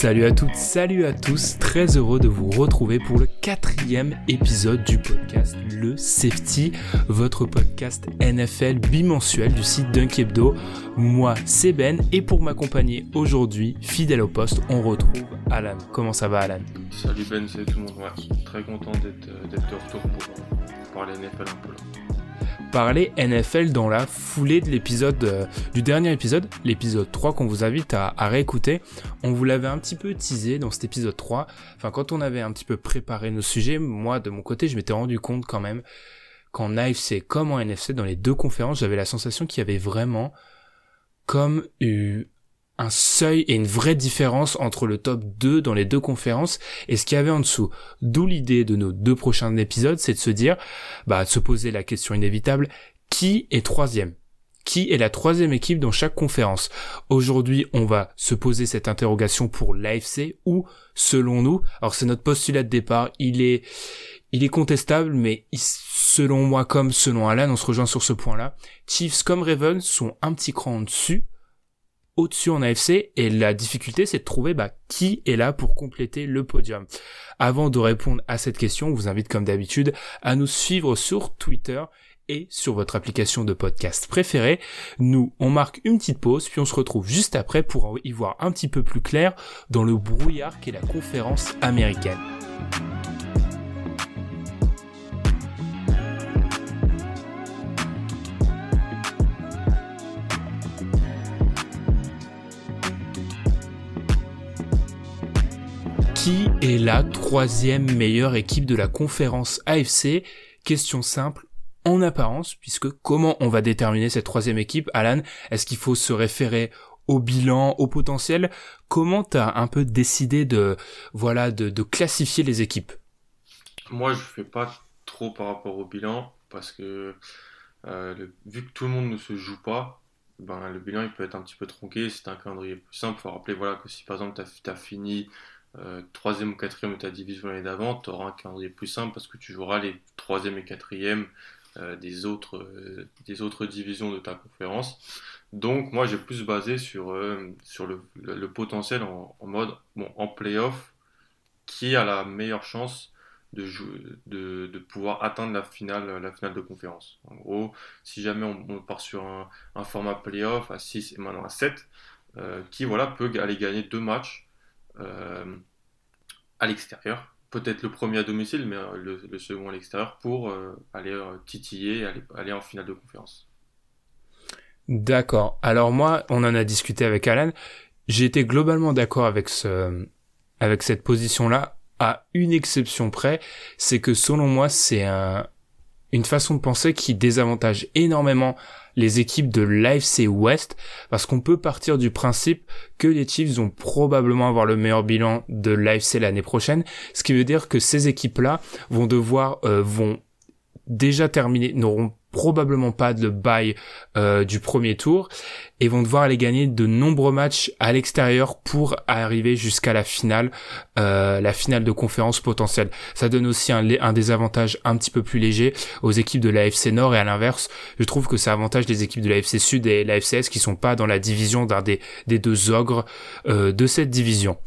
Salut à toutes, salut à tous, très heureux de vous retrouver pour le quatrième épisode du podcast Le Safety, votre podcast NFL bimensuel du site Dunkebdo. Moi, c'est Ben et pour m'accompagner aujourd'hui, fidèle au poste, on retrouve Alan. Comment ça va Alan? Salut Ben, salut tout le monde, très content d'être euh, de retour pour, pour parler NFL un peu là parler NFL dans la foulée de l'épisode euh, du dernier épisode, l'épisode 3 qu'on vous invite à, réécouter. On vous l'avait un petit peu teasé dans cet épisode 3. Enfin, quand on avait un petit peu préparé nos sujets, moi de mon côté, je m'étais rendu compte quand même qu'en AFC comme en NFC, dans les deux conférences, j'avais la sensation qu'il y avait vraiment comme eu un seuil et une vraie différence entre le top 2 dans les deux conférences et ce qu'il y avait en dessous. D'où l'idée de nos deux prochains épisodes, c'est de se dire, bah, de se poser la question inévitable, qui est troisième? Qui est la troisième équipe dans chaque conférence? Aujourd'hui, on va se poser cette interrogation pour l'AFC ou, selon nous, alors c'est notre postulat de départ, il est, il est contestable, mais selon moi comme selon Alan, on se rejoint sur ce point-là. Chiefs comme Ravens sont un petit cran en dessus, au-dessus en AFC et la difficulté c'est de trouver bah, qui est là pour compléter le podium. Avant de répondre à cette question, on vous invite comme d'habitude à nous suivre sur Twitter et sur votre application de podcast préférée. Nous, on marque une petite pause, puis on se retrouve juste après pour y voir un petit peu plus clair dans le brouillard qu'est la conférence américaine. Qui est la troisième meilleure équipe de la conférence AFC Question simple, en apparence, puisque comment on va déterminer cette troisième équipe? Alan, est-ce qu'il faut se référer au bilan, au potentiel? Comment t'as un peu décidé de voilà de, classifier les équipes? Moi, je fais pas trop par rapport au bilan parce que euh, vu que tout le monde ne se joue pas, ben, le bilan il peut être un petit peu tronqué. C'est un calendrier plus simple. Il faut rappeler voilà, que si par exemple tu as, fini troisième ou quatrième de ta division l'année d'avant, tu auras un calendrier plus simple parce que tu joueras les troisième et quatrième euh, des, autres, euh, des autres divisions de ta conférence. Donc moi j'ai plus basé sur, sur le, potentiel en, mode bon, en playoff qui a la meilleure chance de, de, de, pouvoir atteindre la finale, la finale de conférence. En gros, si jamais on, part sur un, format playoff à 6 et maintenant à 7, qui voilà, peut aller gagner deux matchs euh, à l'extérieur. Peut-être le premier à domicile, mais euh, le, second à l'extérieur pour euh, aller titiller, aller, aller en finale de conférence. D'accord. Alors moi, on en a discuté avec Alan. J'ai été globalement d'accord avec ce, avec cette position-là, à une exception près, c'est que selon moi, c'est un, une façon de penser qui désavantage énormément les équipes de l'AFC West parce qu'on peut partir du principe que les Chiefs vont probablement avoir le meilleur bilan de l'AFC l'année prochaine, ce qui veut dire que ces équipes-là vont devoir euh, vont déjà terminer n'auront probablement pas de bail euh, du premier tour et vont devoir aller gagner de nombreux matchs à l'extérieur pour arriver jusqu'à la finale, euh, la finale de conférence potentielle. Ça donne aussi un, désavantage un petit peu plus léger aux équipes de l'AFC Nord et à l'inverse, je trouve que ça avantage les équipes de l'AFC Sud et l'AFC Est qui sont pas dans la division d'un des, des deux ogres euh, de cette division.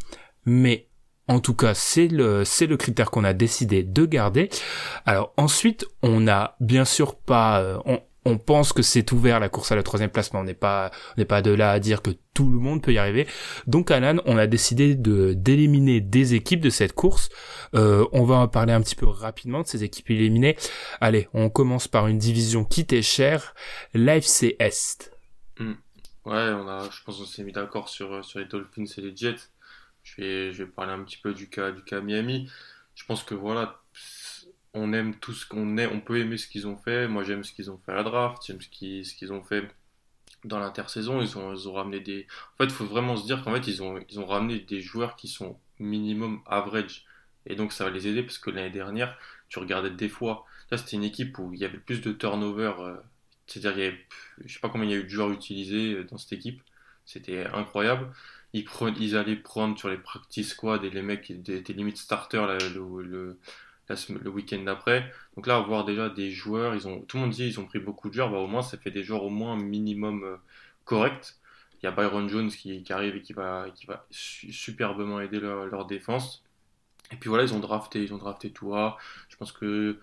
Mais en tout cas, c'est le, c'est le critère qu'on a décidé de garder. Alors ensuite, on n'a bien sûr pas, euh, on, on pense que c'est ouvert la course à la troisième place, mais on n'est pas, on n'est pas de là à dire que tout le monde peut y arriver. Donc Alan, on a décidé de d'éliminer des équipes de cette course. Euh, on va en parler un petit peu rapidement de ces équipes éliminées. Allez, on commence par une division qui t'est chère, l'AFC Est. Hmm. Ouais, on a, je pense qu'on s'est mis d'accord sur sur les Dolphins et les Jets. Je vais, je vais parler un petit peu du cas, du cas Miami. Je pense que voilà, on aime tout ce qu'on est, on peut aimer ce qu'ils ont fait. Moi, j'aime ce qu'ils ont fait à la draft, j'aime ce qu'ils, ont fait dans l'intersaison. Ils ont, ramené des. En fait, il faut vraiment se dire qu'en fait, ils ont, ramené des joueurs qui sont minimum average. Et donc, ça va les aider parce que l'année dernière, tu regardais des fois. Là, c'était une équipe où il y avait plus de turnover. Euh, c'est-à-dire, il y avait, je sais pas combien il y a eu de joueurs utilisés euh, dans cette équipe. C'était incroyable ils, allaient prendre sur les practice squad et les mecs étaient limite starters le week-end d'après. Donc là, voir déjà des joueurs, ils ont, tout le monde dit ils ont pris beaucoup de joueurs, bah, au moins ça fait des joueurs au moins minimum euh, correct. il y a Byron Jones qui, arrive et qui va, va superbement aider leur, défense. Et puis voilà, ils ont drafté, ils ont drafté Tua. Je pense que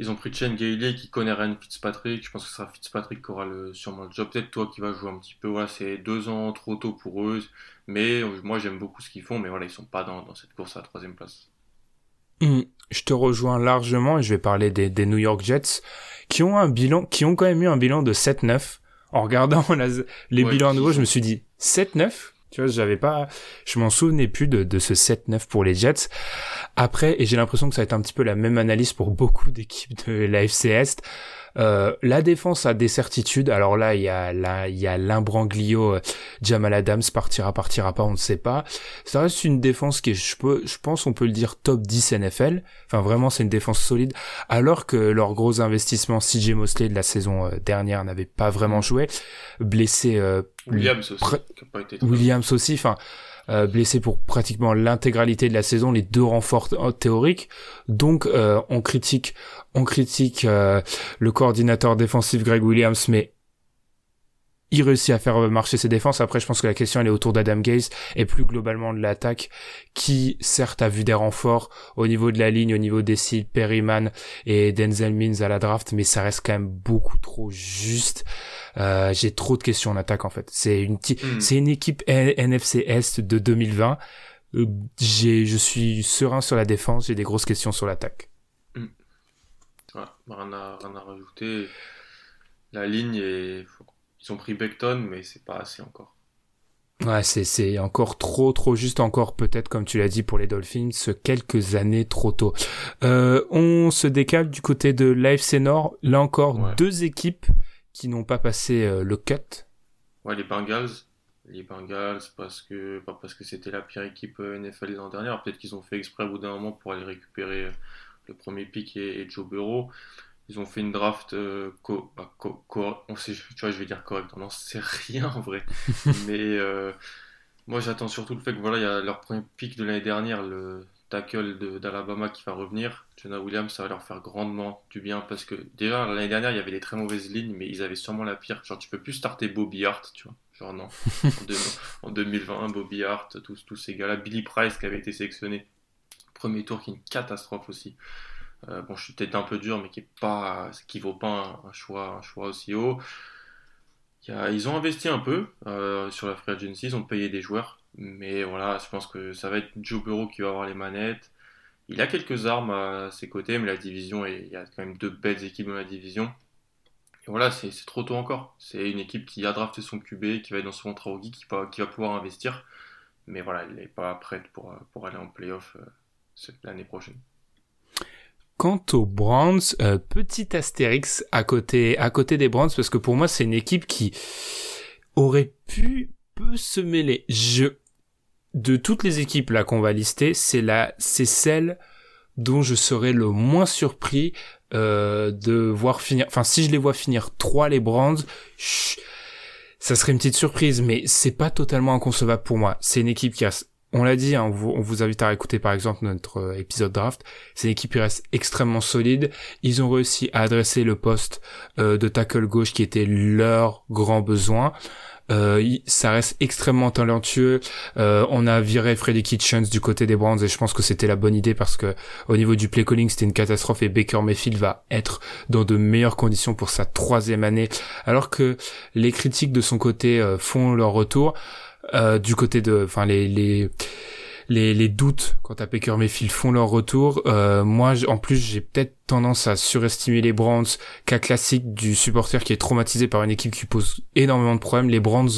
ils ont pris Chen Gailey qui connaît Ryan Fitzpatrick. Je pense que ce sera Fitzpatrick qui aura sûrement le job. Peut-être toi qui vas jouer un petit peu. Voilà, c'est deux ans trop tôt pour eux. Mais moi, j'aime beaucoup ce qu'ils font. Mais voilà, ils sont pas dans, cette course à la troisième place. Hmm, je te rejoins largement et je vais parler des, des, New York Jets qui ont un bilan, qui ont quand même eu un bilan de 7-9. En regardant les bilans à nouveau, je me suis dit 7-9 tu vois, j'avais pas, je m'en souvenais plus de, de ce 7-9 pour les Jets. Après, et j'ai l'impression que ça va être un petit peu la même analyse pour beaucoup d'équipes de la FC Est. Euh, la défense a des certitudes. Alors là, il y a là, il y a l'imbranglio. Euh, Jamal Adams partira, partira pas, on ne sait pas. Ça reste une défense qui est, je peux, je pense, on peut le dire top 10 NFL. Enfin, vraiment, c'est une défense solide. Alors que leur gros investissement, CJ Mosley de la saison euh, dernière n'avait pas vraiment joué, blessé. Williams aussi. Williams aussi. Enfin. Euh, blessé pour pratiquement l'intégralité de la saison, les deux renforts théoriques. Donc euh, on critique, on critique euh, le coordinateur défensif Greg Williams, mais il réussit à faire marcher ses défenses. Après, je pense que la question elle est autour d'Adam Gaze et plus globalement de l'attaque, qui certes a vu des renforts au niveau de la ligne, au niveau des sites Perryman et Denzel Mins à la draft, mais ça reste quand même beaucoup trop juste. Euh, j'ai trop de questions en attaque en fait. C'est une hmm. c'est une équipe NFC Est de 2020. Euh, j'ai, je suis serein sur la défense. J'ai des grosses questions sur l'attaque. Hmm. Ouais, rien à, rien à rajouter. La ligne est, ils ont pris Beckton, mais c'est pas assez encore. Ouais, c'est, c'est encore trop, trop juste encore, peut-être, comme tu l'as dit pour les Dolphins, quelques années trop tôt. Euh, on se décale du côté de l'AFC Nord. Là encore, deux équipes qui n'ont pas passé euh, le cut. Ouais, les Bengals. Les Bengals, parce que, pas parce que c'était la pire équipe euh, NFL l'an dernier. Peut-être qu'ils ont fait exprès au bout d'un moment pour aller récupérer le premier pick et, Joe Burrow. Ils ont fait une draft co, bah, on sait, tu vois, je vais dire correct, on n'en sait rien en vrai. Mais moi, j'attends surtout le fait que voilà, il y a leur premier pick de l'année dernière, le tackle d'Alabama qui va revenir, Jonah Williams, ça va leur faire grandement du bien parce que déjà l'année dernière il y avait des très mauvaises lignes, mais ils avaient sûrement la pire. Genre tu peux plus starter Bobby Hart, tu vois. Genre non. en, 2020, Bobby Hart, tous, tous ces gars-là, Billy Price qui avait été sélectionné premier tour, qui est une catastrophe aussi. Euh, bon, je suis peut-être un peu dur, mais qui est pas, qui vaut pas un, choix, un choix aussi haut. ils ont investi un peu euh, sur la free agency, ils ont payé des joueurs. Mais voilà, je pense que ça va être Joe Burrow qui va avoir les manettes. Il a quelques armes à ses côtés, mais la division, il y a quand même deux belles équipes dans la division. Et voilà, c'est trop tôt encore. C'est une équipe qui a drafté son QB, qui va être dans son contrat rookie, qui va, qui va pouvoir investir. Mais voilà, elle n'est pas prête pour, pour aller en playoff euh, l'année prochaine. Quant aux Browns, euh, petit astérix à côté, à côté des Browns, parce que pour moi, c'est une équipe qui aurait pu peu se mêler. Je, de toutes les équipes là qu'on va lister, c'est la, c'est celle dont je serais le moins surpris euh, de voir finir. Enfin, si je les vois finir trois les Browns, ça serait une petite surprise, mais c'est pas totalement inconcevable pour moi. C'est une équipe qui a, on l'a dit, hein, on, vous, invite à écouter par exemple notre euh, épisode draft. C'est une équipe qui reste extrêmement solide. Ils ont réussi à adresser le poste euh, de tackle gauche qui était leur grand besoin. Euh, ça reste extrêmement talentueux. Euh, on a viré Freddy Kitchens du côté des Browns et je pense que c'était la bonne idée parce que au niveau du play calling c'était une catastrophe et Baker Mayfield va être dans de meilleures conditions pour sa troisième année alors que les critiques de son côté font leur retour. Euh, du côté de, enfin les, les les, les doutes quant à Baker Mayfield font leur retour. Euh, moi, en plus, j'ai peut-être tendance à surestimer les Browns, cas classique du supporter qui est traumatisé par une équipe qui pose énormément de problèmes. Les Browns,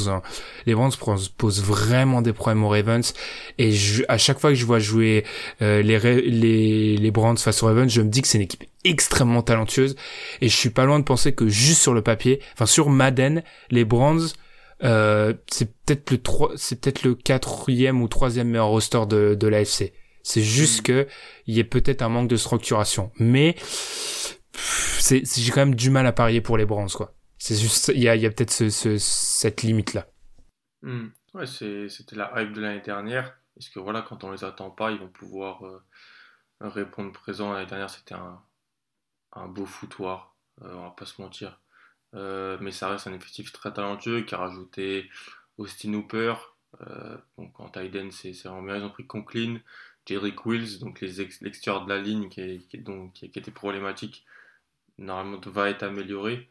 les Browns posent vraiment des problèmes aux Ravens. Et je, à chaque fois que je vois jouer euh, les, les, les Browns face aux Ravens, je me dis que c'est une équipe extrêmement talentueuse. Et je suis pas loin de penser que juste sur le papier, enfin sur Madden, les Browns euh, c'est peut-être le 3, c'est peut-être le quatrième ou troisième meilleur roster de, de l'AFC. C'est juste mm. que il y a peut-être un manque de structuration. Mais c'est, j'ai quand même du mal à parier pour les Browns, quoi. C'est juste, il y a, il y a peut-être ce, ce, cette limite là. Mm. Ouais, c'était la hype de l'année dernière. Est-ce que voilà, quand on les attend pas, ils vont pouvoir euh, répondre présent? L'année dernière, c'était un, un beau foutoir. Euh, on va pas se mentir. Euh, mais ça reste un effectif très talentueux qui a rajouté Austin Hooper, donc en Tiden c'est vraiment bien, ils ont pris Conklin, Jedrick Wills, donc l'extérieur de la ligne qui, était problématique, normalement va être amélioré.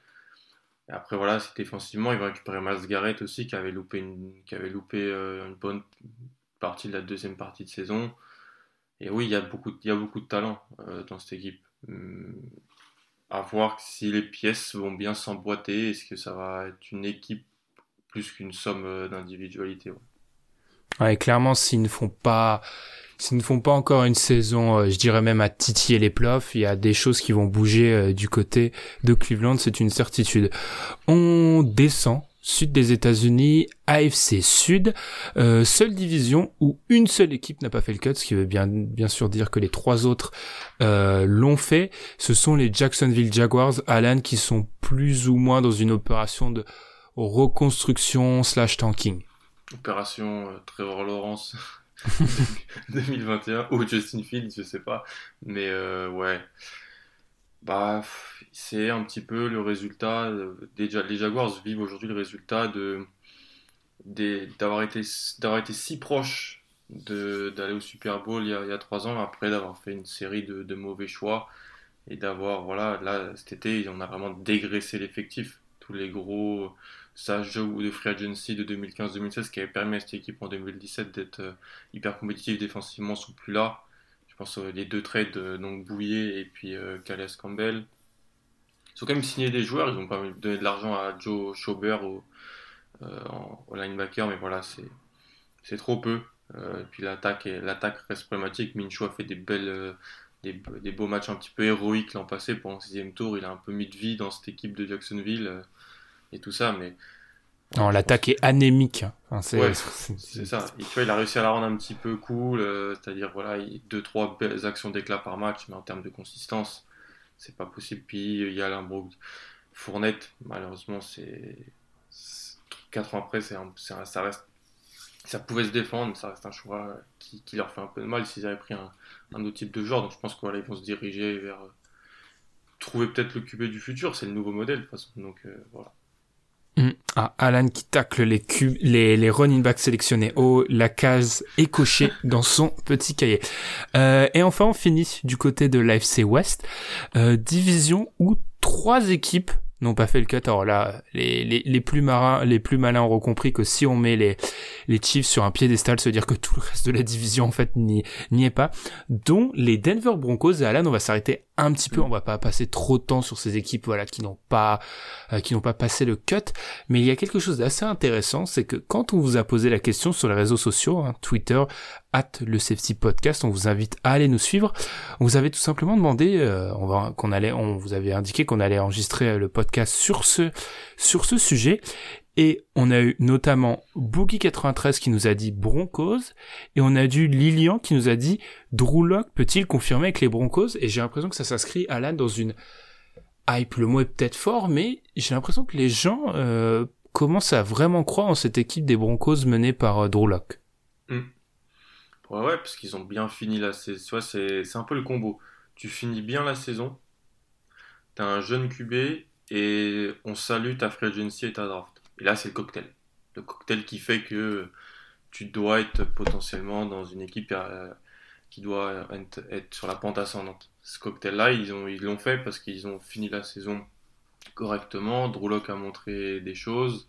Après voilà, c'est défensivement, ils vont récupérer Miles Garrett aussi qui avait loupé une, qui avait loupé une bonne partie de la deuxième partie de saison. Et oui, il y a beaucoup, il y a beaucoup de talent dans cette équipe. À voir si les pièces vont bien s'emboîter. Est-ce que ça va être une équipe plus qu'une somme euh, d'individualité ouais. clairement, s'ils ne font pas, s'ils ne font pas encore une saison, euh, je dirais même à titiller les playoffs, il y a des choses qui vont bouger euh, du côté de Cleveland, c'est une certitude. On descend sud des États-Unis, AFC Sud, euh, seule division où une seule équipe n'a pas fait le cut, ce qui veut bien bien sûr dire que les trois autres euh, l'ont fait. Ce sont les Jacksonville Jaguars, Alan, qui sont plus ou moins dans une opération de reconstruction slash tanking. Opération euh, Trevor Lawrence 2021 ou Justin Fields, je sais pas, mais ouais. Bah, c'est un petit peu le résultat. Déjà, les Jaguars vivent aujourd'hui le résultat de d'avoir été d'avoir été si proche d'aller au Super Bowl il y, a, trois ans après d'avoir fait une série de, mauvais choix et d'avoir voilà là cet été on a vraiment dégraissé l'effectif tous les gros sages ou de free agency de 2015-2016 qui avaient permis à cette équipe en 2017 d'être euh, hyper compétitive défensivement sont plus là je pense les deux trades, euh, donc Bouillet et puis euh, Calais Campbell. Ils ont quand même signé des joueurs, ils ont pas donné de l'argent à Joe Schauber au, euh, linebacker, mais voilà, c'est trop peu. et puis l'attaque l'attaque reste problématique. Minshew a fait des belles, des, beaux matchs un petit peu héroïques l'an passé pour le sixième tour. Il a un peu mis de vie dans cette équipe de Jacksonville et tout ça, mais non, l'attaque est anémique. Hein. c'est ça. il a réussi à la rendre un petit peu cool, euh, c'est-à-dire voilà, deux trois belles actions d'éclat par match, mais en termes de consistance, c'est pas possible. Puis il y a l'Ambrook Fournette, malheureusement, c'est quatre ans après, c'est ça reste, ça pouvait se défendre, ça reste un choix qui, leur fait un peu de mal s'ils avaient pris un, autre type de joueur. Donc je pense qu'ils vont se diriger vers trouver peut-être le QB du futur. C'est le nouveau modèle de toute façon. Donc euh, voilà. Ah, Alan qui tacle les, les, les running backs sélectionnés. Oh, la case est cochée dans son petit cahier. Euh, et enfin, on finit du côté de l'AFC West. Euh, division où trois équipes n'ont pas fait le cut. Alors là, les, les, les, plus marins, les plus malins auront compris que si on met les, les Chiefs sur un piédestal, ça veut dire que tout le reste de la division, en fait, n'y, est pas. Dont les Denver Broncos. Et Alan, on va s'arrêter un petit peu. On va pas passer trop de temps sur ces équipes, voilà, qui n'ont pas, euh, qui n'ont pas passé le cut. Mais il y a quelque chose d'assez intéressant, c'est que quand on vous a posé la question sur les réseaux sociaux, hein, Twitter, at le Safety Podcast. On vous invite à aller nous suivre. On vous avait tout simplement demandé, euh, on va, qu'on allait, on vous avait indiqué qu'on allait enregistrer euh, le podcast sur ce, sur ce sujet. Et on a eu notamment Boogie93 qui nous a dit Broncos, et on a eu Lilian qui nous a dit Drew peut-il confirmer avec les Broncos? Et j'ai l'impression que ça s'inscrit, Alan, dans une hype. Le mot est peut-être fort, mais j'ai l'impression que les gens euh, commencent à vraiment croire en cette équipe des Broncos menée par euh, hmm. Ouais, ouais, parce qu'ils ont bien fini la saison. C'est un peu le combo. Tu finis bien la saison, t'as un jeune QB et on salue ta free agency et ta draft. Et là, c'est le cocktail. Le cocktail qui fait que tu dois être potentiellement dans une équipe euh, qui doit être, sur la pente ascendante. Ce cocktail-là, ils l'ont fait parce qu'ils ont fini la saison correctement. Drew a montré des choses.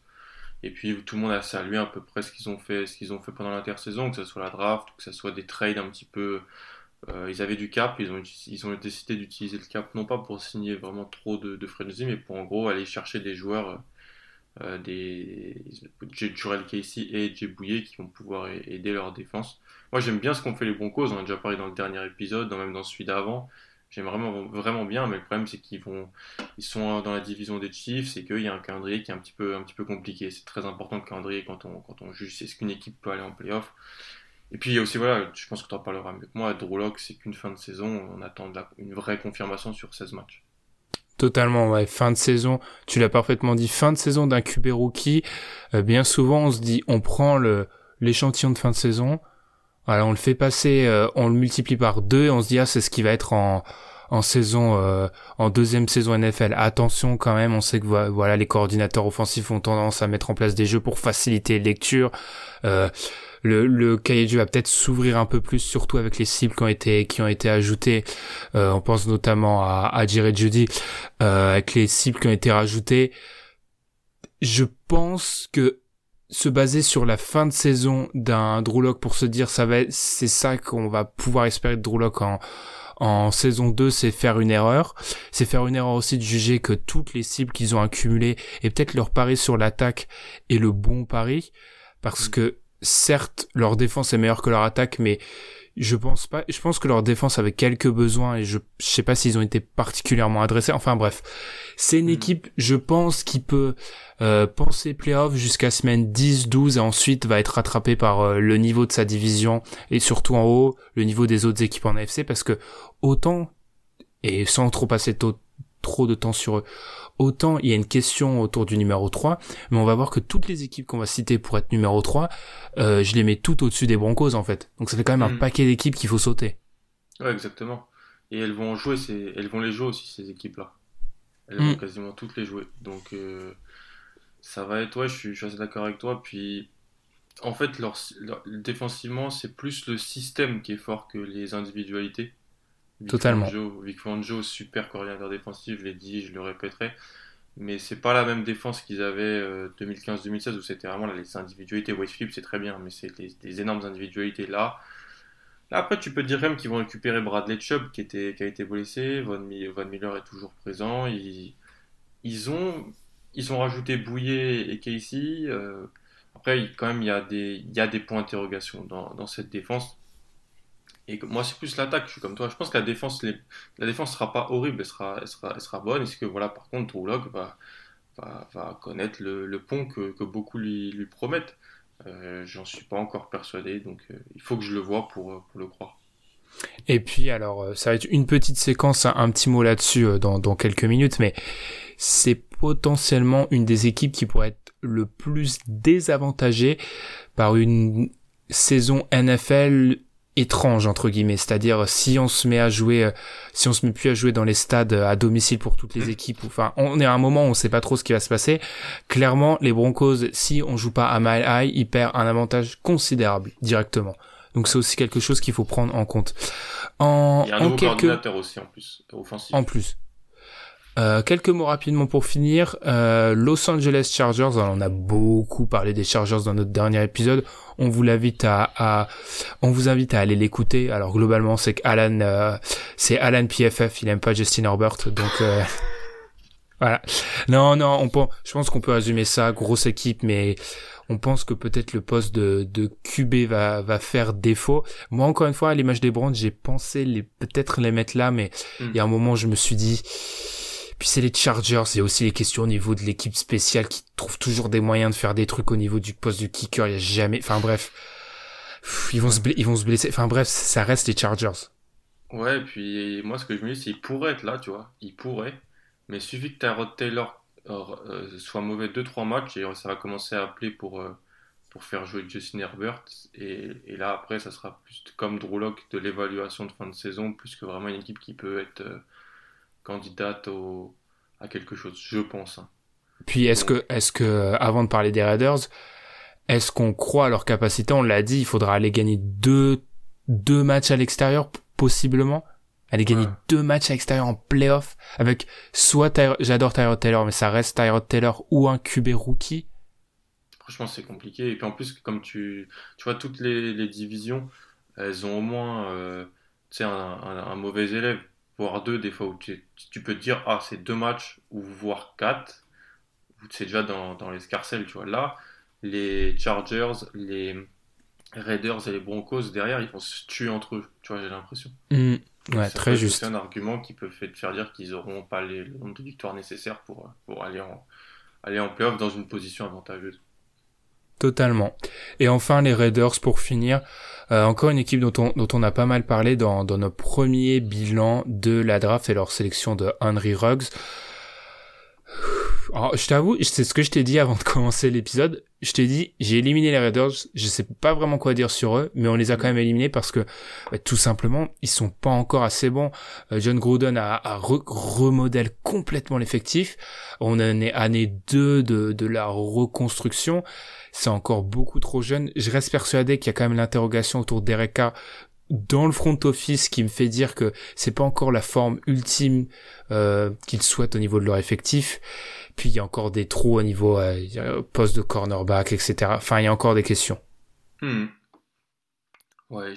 Et puis tout le monde a salué à peu près ce qu'ils ont fait, ce qu'ils ont fait pendant l'intersaison, que ce soit la draft, que ce soit des trades un petit peu. Euh, ils avaient du cap, ils ont, décidé d'utiliser le cap non pas pour signer vraiment trop de, de frenzy, mais pour en gros aller chercher des joueurs, euh, des Jurel Casey et Jay qui vont pouvoir aider leur défense. Moi j'aime bien ce qu'ont fait les Broncos, on a déjà parlé dans le dernier épisode, même dans celui d'avant. J'aime vraiment, vraiment bien, mais le problème c'est qu'ils sont dans la division des Chiefs, c'est qu'il y a un calendrier qui est un petit peu, compliqué. C'est très important le calendrier quand on, juge est-ce qu'une équipe peut aller en playoff. Et puis aussi, voilà, je pense que tu en parleras mieux que moi, Drew c'est qu'une fin de saison, on attend une vraie confirmation sur 16 matchs. Totalement, ouais. Fin de saison, tu l'as parfaitement dit, fin de saison d'un QB rookie. Euh, bien souvent, on se dit, on prend l'échantillon de fin de saison, voilà, on le fait passer, euh, on le multiplie par deux et on se dit, ah, c'est ce qui va être en, en saison, euh, en deuxième saison NFL. Attention quand même, on sait que voilà, les coordinateurs offensifs ont tendance à mettre en place des jeux pour faciliter les lectures. Euh, le, le cahier de jeu va peut-être s'ouvrir un peu plus, surtout avec les cibles qui ont été qui ont été ajoutées. Euh, on pense notamment à, à Jerry Judy, euh, avec les cibles qui ont été rajoutées. Je pense que se baser sur la fin de saison d'un Drew pour se dire ça va c'est ça qu'on va pouvoir espérer de Drew en en saison 2, c'est faire une erreur. C'est faire une erreur aussi de juger que toutes les cibles qu'ils ont accumulées et peut-être leur pari sur l'attaque est le bon pari parce mm. que certes leur défense est meilleure que leur attaque mais je pense pas. Je pense que leur défense avait quelques besoins et je, je sais pas s'ils ont été particulièrement adressés. Enfin bref, c'est une hmm. équipe, je pense, qui peut euh, penser playoff jusqu'à semaine 10, 12 et ensuite va être rattrapé par euh, le niveau de sa division et surtout en haut le niveau des autres équipes en AFC parce que autant et sans trop passer trop de temps sur eux, autant il y a une question autour du numéro 3, mais on va voir que toutes les équipes qu'on va citer pour être numéro 3, euh, je les mets toutes au-dessus des Broncos en fait. Donc ça fait quand même un mm. paquet d'équipes qu'il faut sauter. Ouais, exactement. Et elles vont jouer, elles vont les jouer aussi ces équipes-là. Elles vont mm. quasiment toutes les jouer. Donc euh, ça va être, ouais, je suis, assez d'accord avec toi. Puis en fait, leur, défensivement, c'est plus le système qui est fort que les individualités. Totalement. Vic Fangio, super coordinateur défensif, je l'ai dit, je le répéterai. Mais c'est pas la même défense qu'ils avaient 2015-2016 euh, où c'était vraiment les individualités. Wade Phillips, c'est très bien, mais c'est des, énormes individualités là. Là, après, tu peux dire même qu'ils vont récupérer Bradley Chubb qui, était, qui a été blessé. Von, Miller est toujours présent. Ils, ils, ont, ils ont rajouté Bouillet et Casey. Euh, après, quand même, il y, a des, il y a des points d'interrogation dans, dans cette défense. Et moi, c'est plus l'attaque. Je suis comme toi. Je pense que la défense, les... la défense sera pas horrible. Elle sera, elle sera, elle sera bonne. Est-ce que voilà, par contre, Trulog va, va, va, connaître le, pont que, que, beaucoup lui, lui promettent? Euh, J'en suis pas encore persuadé. Donc, euh, il faut que je le vois pour, pour le croire. Et puis, alors, euh, ça va être une petite séquence, un, petit mot là-dessus euh, dans, dans quelques minutes, mais c'est potentiellement une des équipes qui pourrait être le plus désavantagée par une saison NFL étrange entre guillemets. C'est-à-dire si on se met à jouer euh, si on se met plus à jouer dans les stades euh, à domicile pour toutes les mm. équipes enfin on est à un moment où on sait pas trop ce qui va se passer. Clairement les Broncos si on joue pas à Mile High ils perdent un avantage considérable directement. Donc c'est aussi quelque chose qu'il faut prendre en compte. En Il y a un nouveau quelques... aussi en plus offensif. En plus euh, quelques mots rapidement pour finir. Euh, Los Angeles Chargers, on a beaucoup parlé des Chargers dans notre dernier épisode. On vous l'invite à, à, on vous invite à aller l'écouter. Alors globalement, c'est qu'Alan, euh, c'est Alan PFF, il aime pas Justin Herbert, donc euh, voilà. Non, non, on pense, je pense qu'on peut résumer ça. Grosse équipe, mais on pense que peut-être le poste de, de QB va, va faire défaut. Moi, encore une fois, à l'image des Browns, j'ai pensé les peut-être les mettre là, mais hmm. il y a un moment, je me suis dit puis c'est les Chargers, c'est aussi les questions au niveau de l'équipe spéciale qui trouve toujours des moyens de faire des trucs au niveau du poste du kicker. Il y a jamais, enfin bref, ils vont se ils vont se blesser. Enfin bref, ça reste les Chargers. Ouais, et puis moi ce que je me dis, c'est qu'ils pourraient être là, tu vois, ils pourraient, mais suffit que Tyrod Taylor euh, soit mauvais 2-3 matchs et ça va commencer à appeler pour euh, pour faire jouer Justin Herbert et, et, là après ça sera plus comme Drew de l'évaluation de fin de saison plus que vraiment une équipe qui peut être euh, candidate au, à quelque chose, je pense. Hein. Puis est-ce que, est-ce que, avant de parler des Raiders, est-ce qu'on croit à leur capacité? On l'a dit, il faudra aller gagner deux, deux matchs à l'extérieur, possiblement. Aller gagner deux matchs à l'extérieur en playoff avec soit j'adore Tyrod Taylor, mais ça reste Tyrod Taylor ou un QB rookie. Franchement, c'est compliqué. Et puis en plus, comme tu, tu vois, toutes les, les divisions, elles ont au moins, euh, un, un, mauvais élève voire deux des fois où tu, tu peux te dire ah c'est deux matchs ou voire quatre c'est déjà dans, dans l'escarcelle tu vois. Là les Chargers les Raiders et les Broncos derrière ils vont se tuer entre eux tu vois j'ai l'impression. Mmh. ouais très juste. c'est un argument qui peut faire dire qu'ils n'auront pas les, le nombre de victoires nécessaires pour, pour aller en aller en playoff dans une position avantageuse Totalement. Et enfin, les Raiders, pour finir, euh, encore une équipe dont on, dont on a pas mal parlé dans, dans nos premiers bilans de la draft et leur sélection de Henry Ruggs. Je t'avoue, c'est ce que je t'ai dit avant de commencer l'épisode. Je t'ai dit, j'ai éliminé les Raiders. Je sais pas vraiment quoi dire sur eux, mais on les a quand même éliminés parce que bah, tout simplement, ils sont pas encore assez bons. Euh, John Gruden a, a remodèle complètement l'effectif. On est année 2 de, de la reconstruction. C'est encore beaucoup trop jeune. Je reste persuadé qu'il y a quand même l'interrogation autour d'Ereka dans le front office qui me fait dire que c'est pas encore la forme ultime euh, qu'ils souhaitent au niveau de leur effectif. Puis il y a encore des trous au niveau euh, poste de cornerback, etc. Enfin, il y a encore des questions. Hmm. Ouais,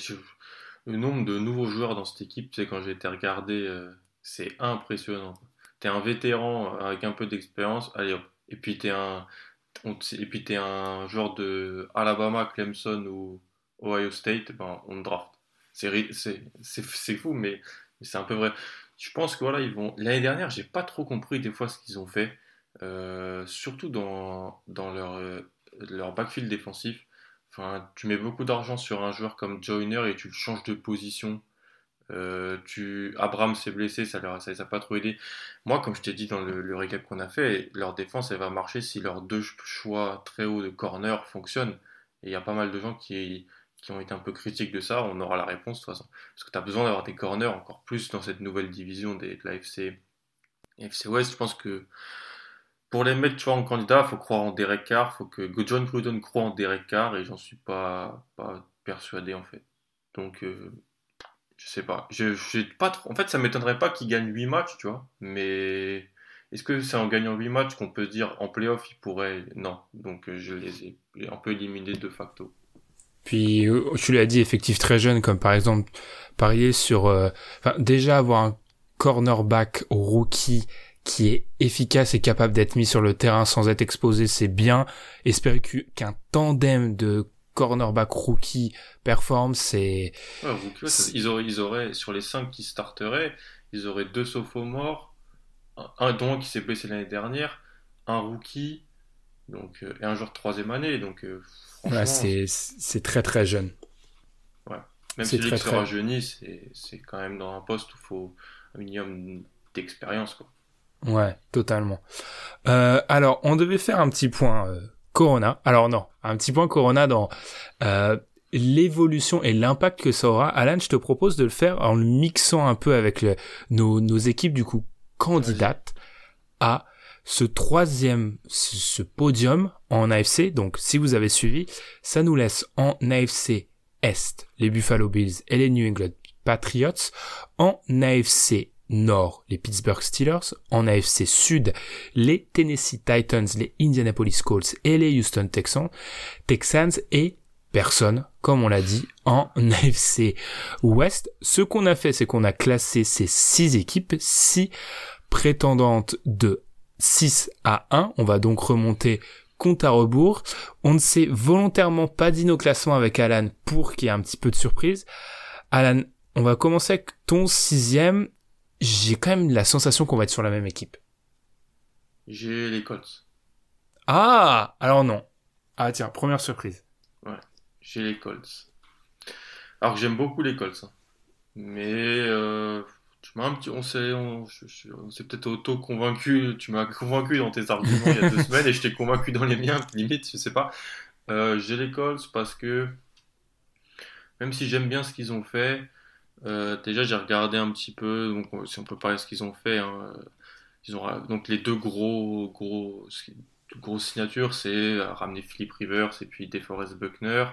le nombre de nouveaux joueurs dans cette équipe, c'est quand j'ai été regardé, euh, c'est impressionnant. T'es un vétéran avec un peu d'expérience, allez hop. Et puis t'es un, et puis t'es un joueur de Alabama, Clemson ou Ohio State, ben on draft. C'est fou, mais, c'est un peu vrai. Je pense que voilà, ils vont. L'année dernière, j'ai pas trop compris des fois ce qu'ils ont fait, euh, surtout dans, leur, euh, leur backfield défensif. Enfin, tu mets beaucoup d'argent sur un joueur comme Joyner et tu le changes de position. Euh, tu... Abraham s'est blessé, ça ça les a pas trop aidé. Moi, comme je t'ai dit dans le, le récap qu'on a fait, leur défense, elle va marcher si leurs deux choix très hauts de corner fonctionnent. Et il y a pas mal de gens qui, qui ont été un peu critiques de ça, on aura la réponse de toute façon. Parce que tu as besoin d'avoir des corners encore plus dans cette nouvelle division de la FC West. Je pense que pour les mettre tu vois, en candidat, il faut croire en Derek Carr, il faut que John Gruden croit en Derek Carr et j'en suis pas, persuadé en fait. Donc, euh, je sais pas. Je, pas trop... En fait, ça m'étonnerait pas qu'il gagne 8 matchs, tu vois, mais. Est-ce que c'est en gagnant 8 matchs qu'on peut se dire en playoff il pourrait? Non. Donc euh, je les ai un peu éliminés de facto. Puis euh, tu l'as dit, effectif très jeune, comme par exemple parier sur, euh, enfin, déjà avoir un cornerback rookie qui est efficace et capable d'être mis sur le terrain sans être exposé, c'est bien. Espérer qu'un tandem de cornerback rookie performe, c'est. Ouais, ils, auraient, ils auraient, sur les 5 qui starteraient, ils auraient deux sophomores, un, dont qui s'est blessé l'année dernière, un rookie, donc, euh, et un joueur de troisième année. Donc, Ouais, c'est très très jeune. Ouais. Même si très, se rajeunit, c'est quand même dans un poste où il faut un minimum d'expérience. Ouais, totalement. Euh, alors, on devait faire un petit point euh, Corona. Alors non, un petit point Corona dans euh, l'évolution et l'impact que ça aura. Alan, je te propose de le faire en le mixant un peu avec le, nos, nos équipes du coup candidates à ce troisième, ce podium en AFC, donc si vous avez suivi, ça nous laisse en AFC Est les Buffalo Bills et les New England Patriots, en AFC Nord les Pittsburgh Steelers, en AFC Sud les Tennessee Titans, les Indianapolis Colts et les Houston Texans, Texans et personne, comme on l'a dit, en AFC Ouest. Ce qu'on a fait, c'est qu'on a classé ces six équipes, six prétendantes de 6 à 1. On va donc remonter compte à rebours. On ne s'est volontairement pas dit nos classements avec Alan pour qu'il y ait un petit peu de surprise. Alan, on va commencer avec ton sixième. J'ai quand même la sensation qu'on va être sur la même équipe. J'ai les Colts. Ah Alors non. Ah tiens, première surprise. Ouais, j'ai les Colts. Alors j'aime beaucoup les Colts. Hein. Mais euh, tu m'as un petit, on s'est, on, s'est peut-être auto-convaincu. Tu m'as convaincu dans tes arguments il y a deux semaines et je t'ai convaincu dans les miens, limite, je sais pas. Euh, j'ai les Colts parce que même si j'aime bien ce qu'ils ont fait, déjà j'ai regardé un petit peu, si on peut parler de ce qu'ils ont fait, hein, ils ont donc les deux gros signatures, c'est ramener Philippe Rivers et puis DeForest Buckner.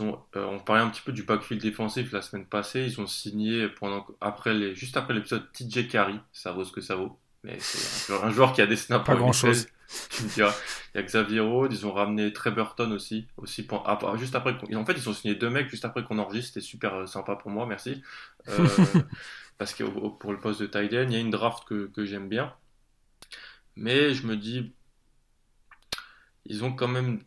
Euh, on parlait un petit peu du backfield défensif la semaine passée. Ils ont signé pendant, après les, juste après l'épisode TJ Carey. Ça vaut ce que ça vaut. Mais c'est un, joueur qui a des snaps pas grand chose. Il y a Xavier Rhodes, ils ont ramené Trey Burton aussi, aussi juste après. En fait, ils ont signé deux mecs juste après qu'on enregistre. C'était super euh, sympa pour moi, merci. Euh, parce que pour le poste de tight il y a une draft que, que j'aime bien. Mais je me dis, ils ont quand même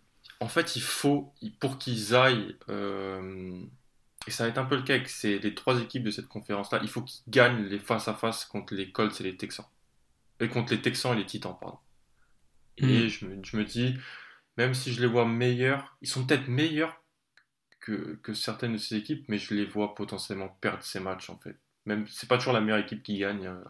en fait, il faut, pour qu'ils aillent, euh, et ça va être un peu le cas avec les trois équipes de cette conférence-là, il faut qu'ils gagnent les face-à-face contre les Colts et les Texans. Et contre les Texans et les Titans, pardon. Et hmm. je me, dis, même si je les vois meilleurs, ils sont peut-être meilleurs que, certaines de ces équipes, mais je les vois potentiellement perdre ces matchs, en fait. Même, c'est pas toujours la meilleure équipe qui gagne euh,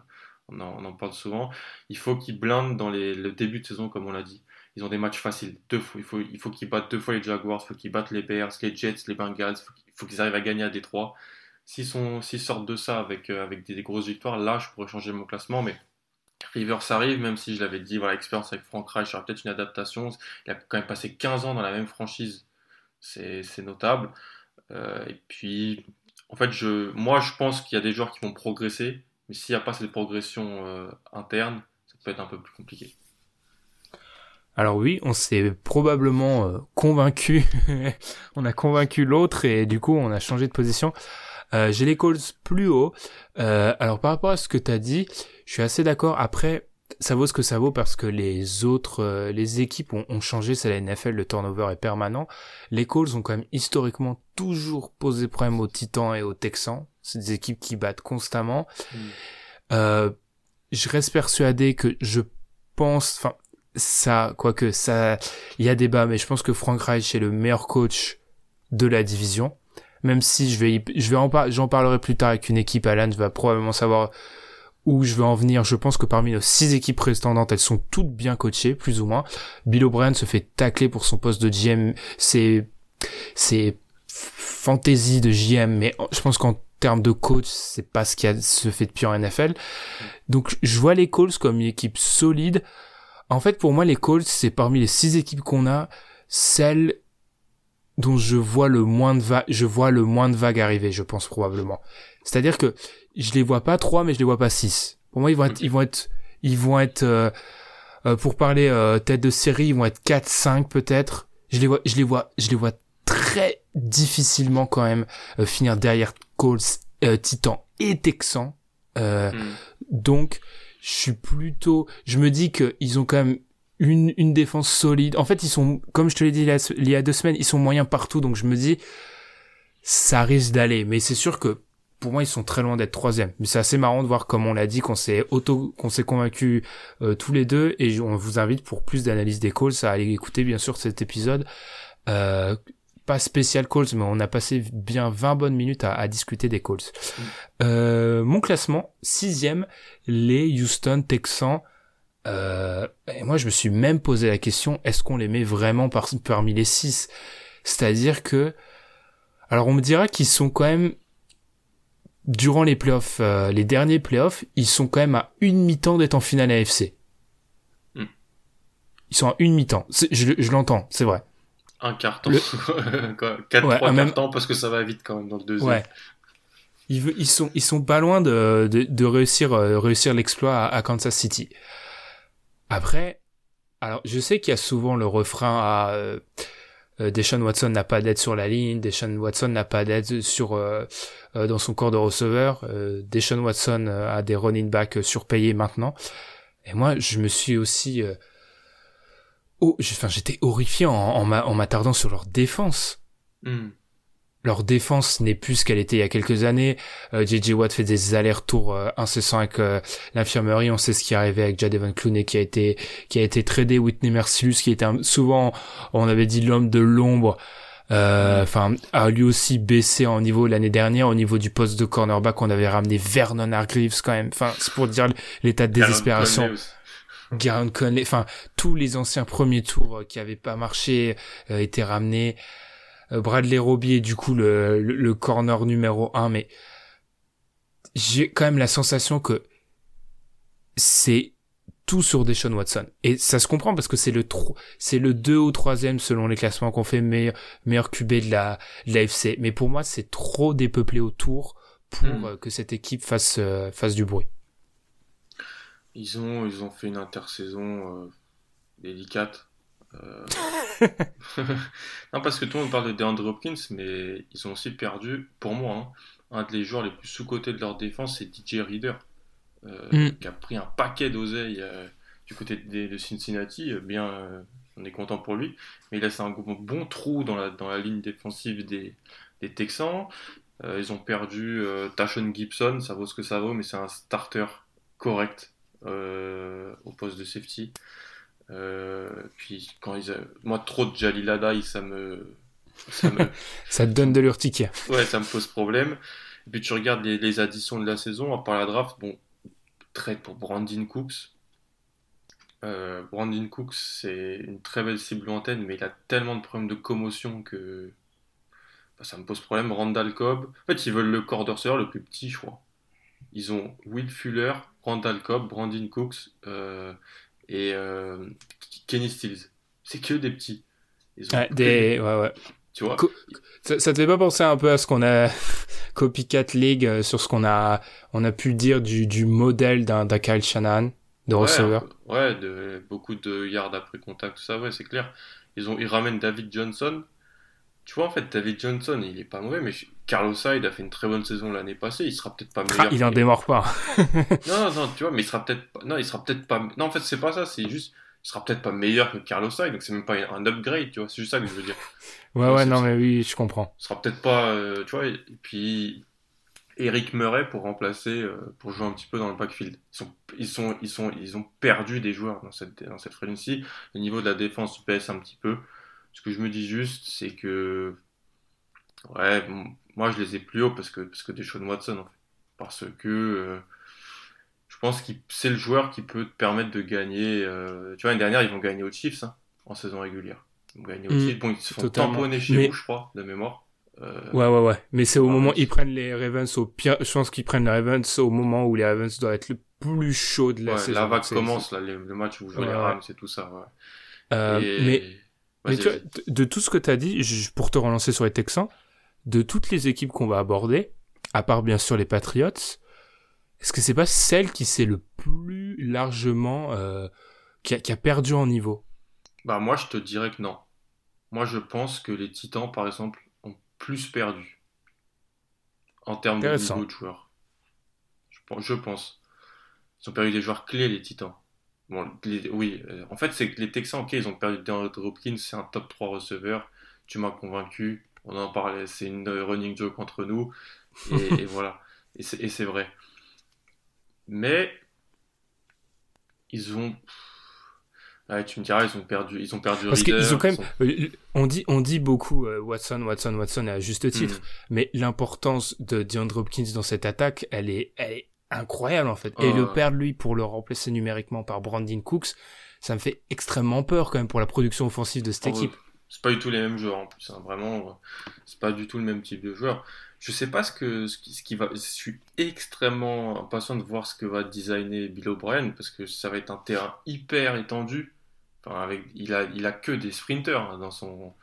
on en, parle souvent. Il faut qu'ils blindent dans les, le début de saison, comme on l'a dit. Ils ont des matchs faciles. Deux fois, il faut, il faut qu'ils battent deux fois les Jaguars, il faut qu'ils battent les Bears, les Jets, les Bengals. Il faut qu'ils arrivent à gagner à Détroit. S'ils sortent de ça avec, euh, avec des, grosses victoires, là, je pourrais changer mon classement. Mais Rivers arrive, même si je l'avais dit, voilà, expérience avec Frank Reich, il peut-être une adaptation. Il a quand même passé 15 ans dans la même franchise. C'est notable. Euh, et puis, en fait, je, moi, je pense qu'il y a des joueurs qui vont progresser. Mais s'il n'y a pas cette progression euh, interne, ça peut être un peu plus compliqué. Alors oui, on s'est probablement euh, convaincu, on a convaincu l'autre et du coup on a changé de position. Euh, J'ai les calls plus haut. Euh, alors par rapport à ce que tu as dit, je suis assez d'accord. Après, ça vaut ce que ça vaut parce que les autres, euh, les équipes ont, ont changé. C'est la NFL, le turnover est permanent. Les calls ont quand même historiquement toujours posé problème aux Titans et aux Texans. C'est des équipes qui battent constamment. Mm. Euh, je reste persuadé que je pense, enfin, ça, quoique ça, il y a débat, mais je pense que Frank Reich est le meilleur coach de la division. Même si je vais, je vais en j'en parlerai plus tard avec une équipe. Alan va probablement savoir où je veux en venir. Je pense que parmi nos six équipes prétendantes, elles sont toutes bien coachées, plus ou moins. Bill O'Brien se fait tacler pour son poste de GM. C'est, c'est de GM, mais je pense qu'en termes de coach, c'est pas ce qui se fait de pire en NFL. Donc, je vois les Colts comme une équipe solide. En fait, pour moi, les Colts, c'est parmi les six équipes qu'on a, celle dont je vois le moins de vagues, je vois le moins de vagues arriver, je pense probablement. C'est-à-dire que je les vois pas trois, mais je les vois pas six. Pour moi, ils vont être, ils vont être, ils vont être, euh, euh, pour parler euh, tête de série, ils vont être 4, 5 peut-être. Je les vois, je les vois, je les vois très difficilement quand même finir derrière Colts, Titan et Texan. Hmm. Donc, je suis plutôt, je me dis que ils ont quand même une, une défense solide. En fait, ils sont, comme je te l'ai dit il y a deux semaines, ils sont moyens partout, donc je me dis, ça risque d'aller. Mais c'est sûr que pour moi, ils sont très loin d'être troisième. Mais c'est assez marrant de voir comme on l'a dit, qu'on s'est auto, qu'on s'est convaincu euh, tous les deux. Et on vous invite pour plus d'analyse des calls à aller écouter bien sûr cet épisode. Euh, pas spécial calls, mais on a passé bien 20 bonnes minutes à, discuter des calls. Mm. Euh, mon classement, sixième, les Houston Texans. Euh, et moi, je me suis même posé la question, est-ce qu'on les met vraiment parmi les six? C'est-à-dire que, alors on me dira qu'ils sont quand même, durant les playoffs, euh, les derniers playoffs, ils sont quand même à une mi-temps d'être en finale AFC. Mm. Ils sont à une mi-temps. Je, je l'entends, c'est vrai. Un carton. Le... 4 ouais, 3 même... cartons parce que ça va vite quand même dans le deuxième. Ouais. Ils, ils, sont, ils sont pas loin de, de, de réussir, euh, réussir l'exploit à, à, Kansas City. Après, alors je sais qu'il y a souvent le refrain à euh, euh Deshaun Watson n'a pas d'aide sur la ligne, Deshaun Watson n'a pas d'aide sur euh, euh, dans son corps de receveur, euh, Deshaun Watson a des running backs surpayés maintenant. Et moi, je me suis aussi oh, enfin, j'étais horrifié en, en m'attardant sur leur défense. Hmm. Leur défense n'est plus ce qu'elle était il y a quelques années. Euh, JJ Watt fait des allers-retours euh, incessants avec euh, l'infirmerie. On sait ce qui est arrivé avec Jadevon Clooney qui a été qui a été tradé. Whitney Mercilus qui était souvent, on avait dit l'homme de l'ombre. Euh, enfin, a lui aussi baissé en niveau l'année dernière au niveau du poste de cornerback. On avait ramené Vernon Hargreaves quand même. Enfin, c'est pour dire l'état de désespération. Conley, enfin tous les anciens premiers tours euh, qui avaient pas marché euh, étaient ramenés. Euh, Bradley Roby est du coup le, le, corner numéro un, mais j'ai quand même la sensation que c'est tout sur Deshaun Watson. Et ça se comprend parce que c'est le c'est le 2 ou troisième selon les classements qu'on fait meilleur, meilleur QB de la, de l'AFC. Mais pour moi, c'est trop dépeuplé autour pour hmm. que cette équipe fasse, fasse du bruit. Ils ont, ils ont fait une intersaison euh, délicate. Euh... non, parce que tout le monde parle de DeAndre Hopkins, mais ils ont aussi perdu, pour moi, hein, un des joueurs les plus sous-cotés de leur défense, c'est DJ Reader, euh, mm. qui a pris un paquet d'oseille euh, du côté de, Cincinnati. Bien, on est content pour lui, mais il laisse un bon trou dans la, dans la ligne défensive des, des Texans. ils ont perdu Tashon Gibson, ça vaut ce que ça vaut, mais c'est un starter correct au poste de safety. Euh, puis quand ils, moi trop de Jalilada, ça me, ça me, ça te donne de l'urticaire. Ouais, ça me pose problème. Et puis tu regardes les, les, additions de la saison, à part la draft, bon, trade pour Brandon Cooks. Euh, Brandon Cooks, c'est une très belle cible lointaine, mais il a tellement de problèmes de commotion que bah, ça me pose problème. Randall Cobb, en fait, ils veulent le corps le plus petit, je crois. Ils ont Will Fuller, Randall Cobb, Brandon Cooks euh, et euh, Kenny Stills. C'est que des petits. des... Ouais, ouais. Tu vois? Ça, te fait pas penser un peu à ce qu'on a copycat league euh, sur ce qu'on a on a pu dire du, du modèle d'un Kyle Shanahan de receveur ouais, de beaucoup de yards après contact tout ça ouais c'est clair ils ont ils ramènent David Johnson tu vois en fait David Johnson il est pas mauvais mais Carlos Hyde a fait une très bonne saison l'année passée il sera peut-être pas meilleur il en démord pas non non tu vois mais il sera peut-être non il sera peut-être pas non en fait c'est pas ça c'est juste il sera peut-être pas meilleur que Carlos Hyde, donc c'est même pas un upgrade, tu vois, c'est juste ça que je veux dire. ouais, ouais, non, mais oui, je comprends. Ce sera peut-être pas, euh, tu vois, et, puis Eric Murray pour remplacer, euh, pour jouer un petit peu dans le backfield. Ils sont, ils sont, ils sont, ils ont perdu des joueurs dans cette, dans cette Le niveau de la défense baisse un petit peu. Ce que je me dis juste, c'est que, ouais, moi je les ai plus hauts parce que, parce que des Sean Watson, en fait. Parce que, euh, je pense que c'est le joueur qui peut te permettre de gagner. Euh, tu vois, l'année dernière, ils vont gagner aux Chiefs hein, en saison régulière. Ils vont gagner aux mm, Chiefs. Bon, ils se font tamponner chez vous, je crois, de mémoire. Euh, ouais, ouais, ouais. Mais c'est au moment, ils prennent les Ravens au pire. Je pense qu'ils prennent les Ravens au moment où les Ravens doivent être le plus chaud de la saison. La vague commence, là, le match où vous jouez les Rams, c'est tout ça. Ouais. Euh, mais, mais tu vois, de tout ce que tu as dit, pour te relancer sur les Texans, de toutes les équipes qu'on va aborder, à part bien sûr les Patriots, est-ce que c'est pas celle qui s'est le plus largement euh, qui, a, perdu en niveau? Bah moi je te dirais que non. Moi je pense que les Titans par exemple ont plus perdu en termes de niveau de joueurs. Je, pense. Ils ont perdu des joueurs clés les Titans. Bon, oui, euh, en fait c'est que les Texans, ok, ils ont perdu DeAndre Hopkins, c'est un top 3 receveur. Tu m'as convaincu. On en parlait, c'est une running joke entre nous. Et, et voilà. Et c'est vrai. Mais ils ont. tu me diras, ils ont perdu, ils ont perdu. Parce qu'ils ont quand même. Euh, on dit, on dit beaucoup euh, Watson, Watson, Watson à juste titre, hmm. mais l'importance de DeAndre Hopkins dans cette attaque, elle est, elle est incroyable en fait. Et le perdre lui pour le remplacer numériquement par Brandon Cooks, ça me fait extrêmement peur quand même pour la production offensive de cette ah équipe. C'est pas du tout les mêmes joueurs en plus, hein. vraiment, c'est pas du tout le même type de joueur. Je sais pas ce que ce qui, va. Je suis extrêmement impatient de voir ce que va designer Bill O'Brien parce que ça va être un terrain hyper étendu. Enfin, avec, il a il a que des sprinters hein, dans son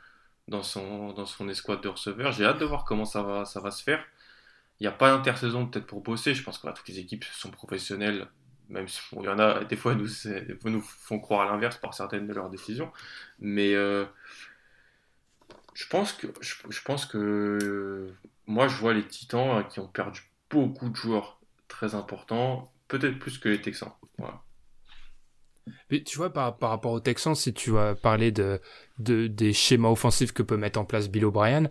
dans son dans son escouade de receveurs. J'ai hâte de voir comment ça va ça va se faire. Il n'y a pas d'intersaison peut-être pour bosser. Je pense que toutes les équipes sont professionnelles. Même si il y en a des fois nous nous font croire à l'inverse par certaines de leurs décisions. Mais euh, je pense que je pense que moi, je vois les Titans euh, qui ont perdu beaucoup de joueurs très importants, peut-être plus que les Texans. Mais tu vois, par, rapport aux Texans, si tu vas parler de, des schémas offensifs que peut mettre en place Bill O'Brien,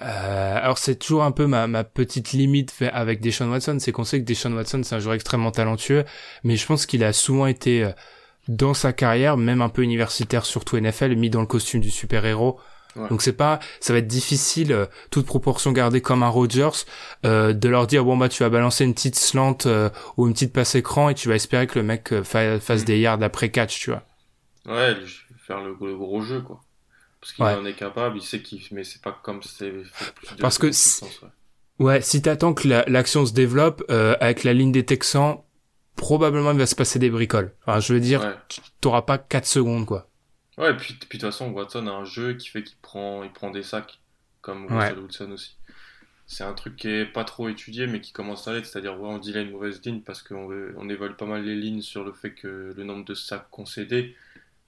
euh, alors c'est toujours un peu ma, petite limite avec Deshaun Watson, c'est qu'on sait que Deshaun Watson c'est un joueur extrêmement talentueux, mais je pense qu'il a souvent été euh, dans sa carrière, même un peu universitaire, surtout NFL, mis dans le costume du super-héros. Donc c'est pas, ça va être difficile, euh, toute proportion gardée comme un Rogers, euh, de leur dire bon bah tu vas balancer une petite slant euh, ou une petite passe écran et tu vas espérer que le mec fasse mm. des yards après catch, tu vois. Ouais, faire le, gros jeu quoi. Parce qu'il en est capable, il sait qu'il, mais c'est pas comme c'est. Parce que ouais. si t'attends que l'action se développe avec la ligne des Texans, probablement il va se passer des bricoles. Enfin, je veux dire, t'auras pas 4 secondes quoi. Ouais, et puis, de toute façon, Watson a un jeu qui fait qu'il prend, il prend des sacs, comme Russell Wilson aussi. C'est un truc qui est pas trop étudié, mais qui commence à l'être, c'est-à-dire ouais, on dit là une mauvaise ligne parce qu'on on évolue pas mal les lignes sur le fait que le nombre de sacs concédés,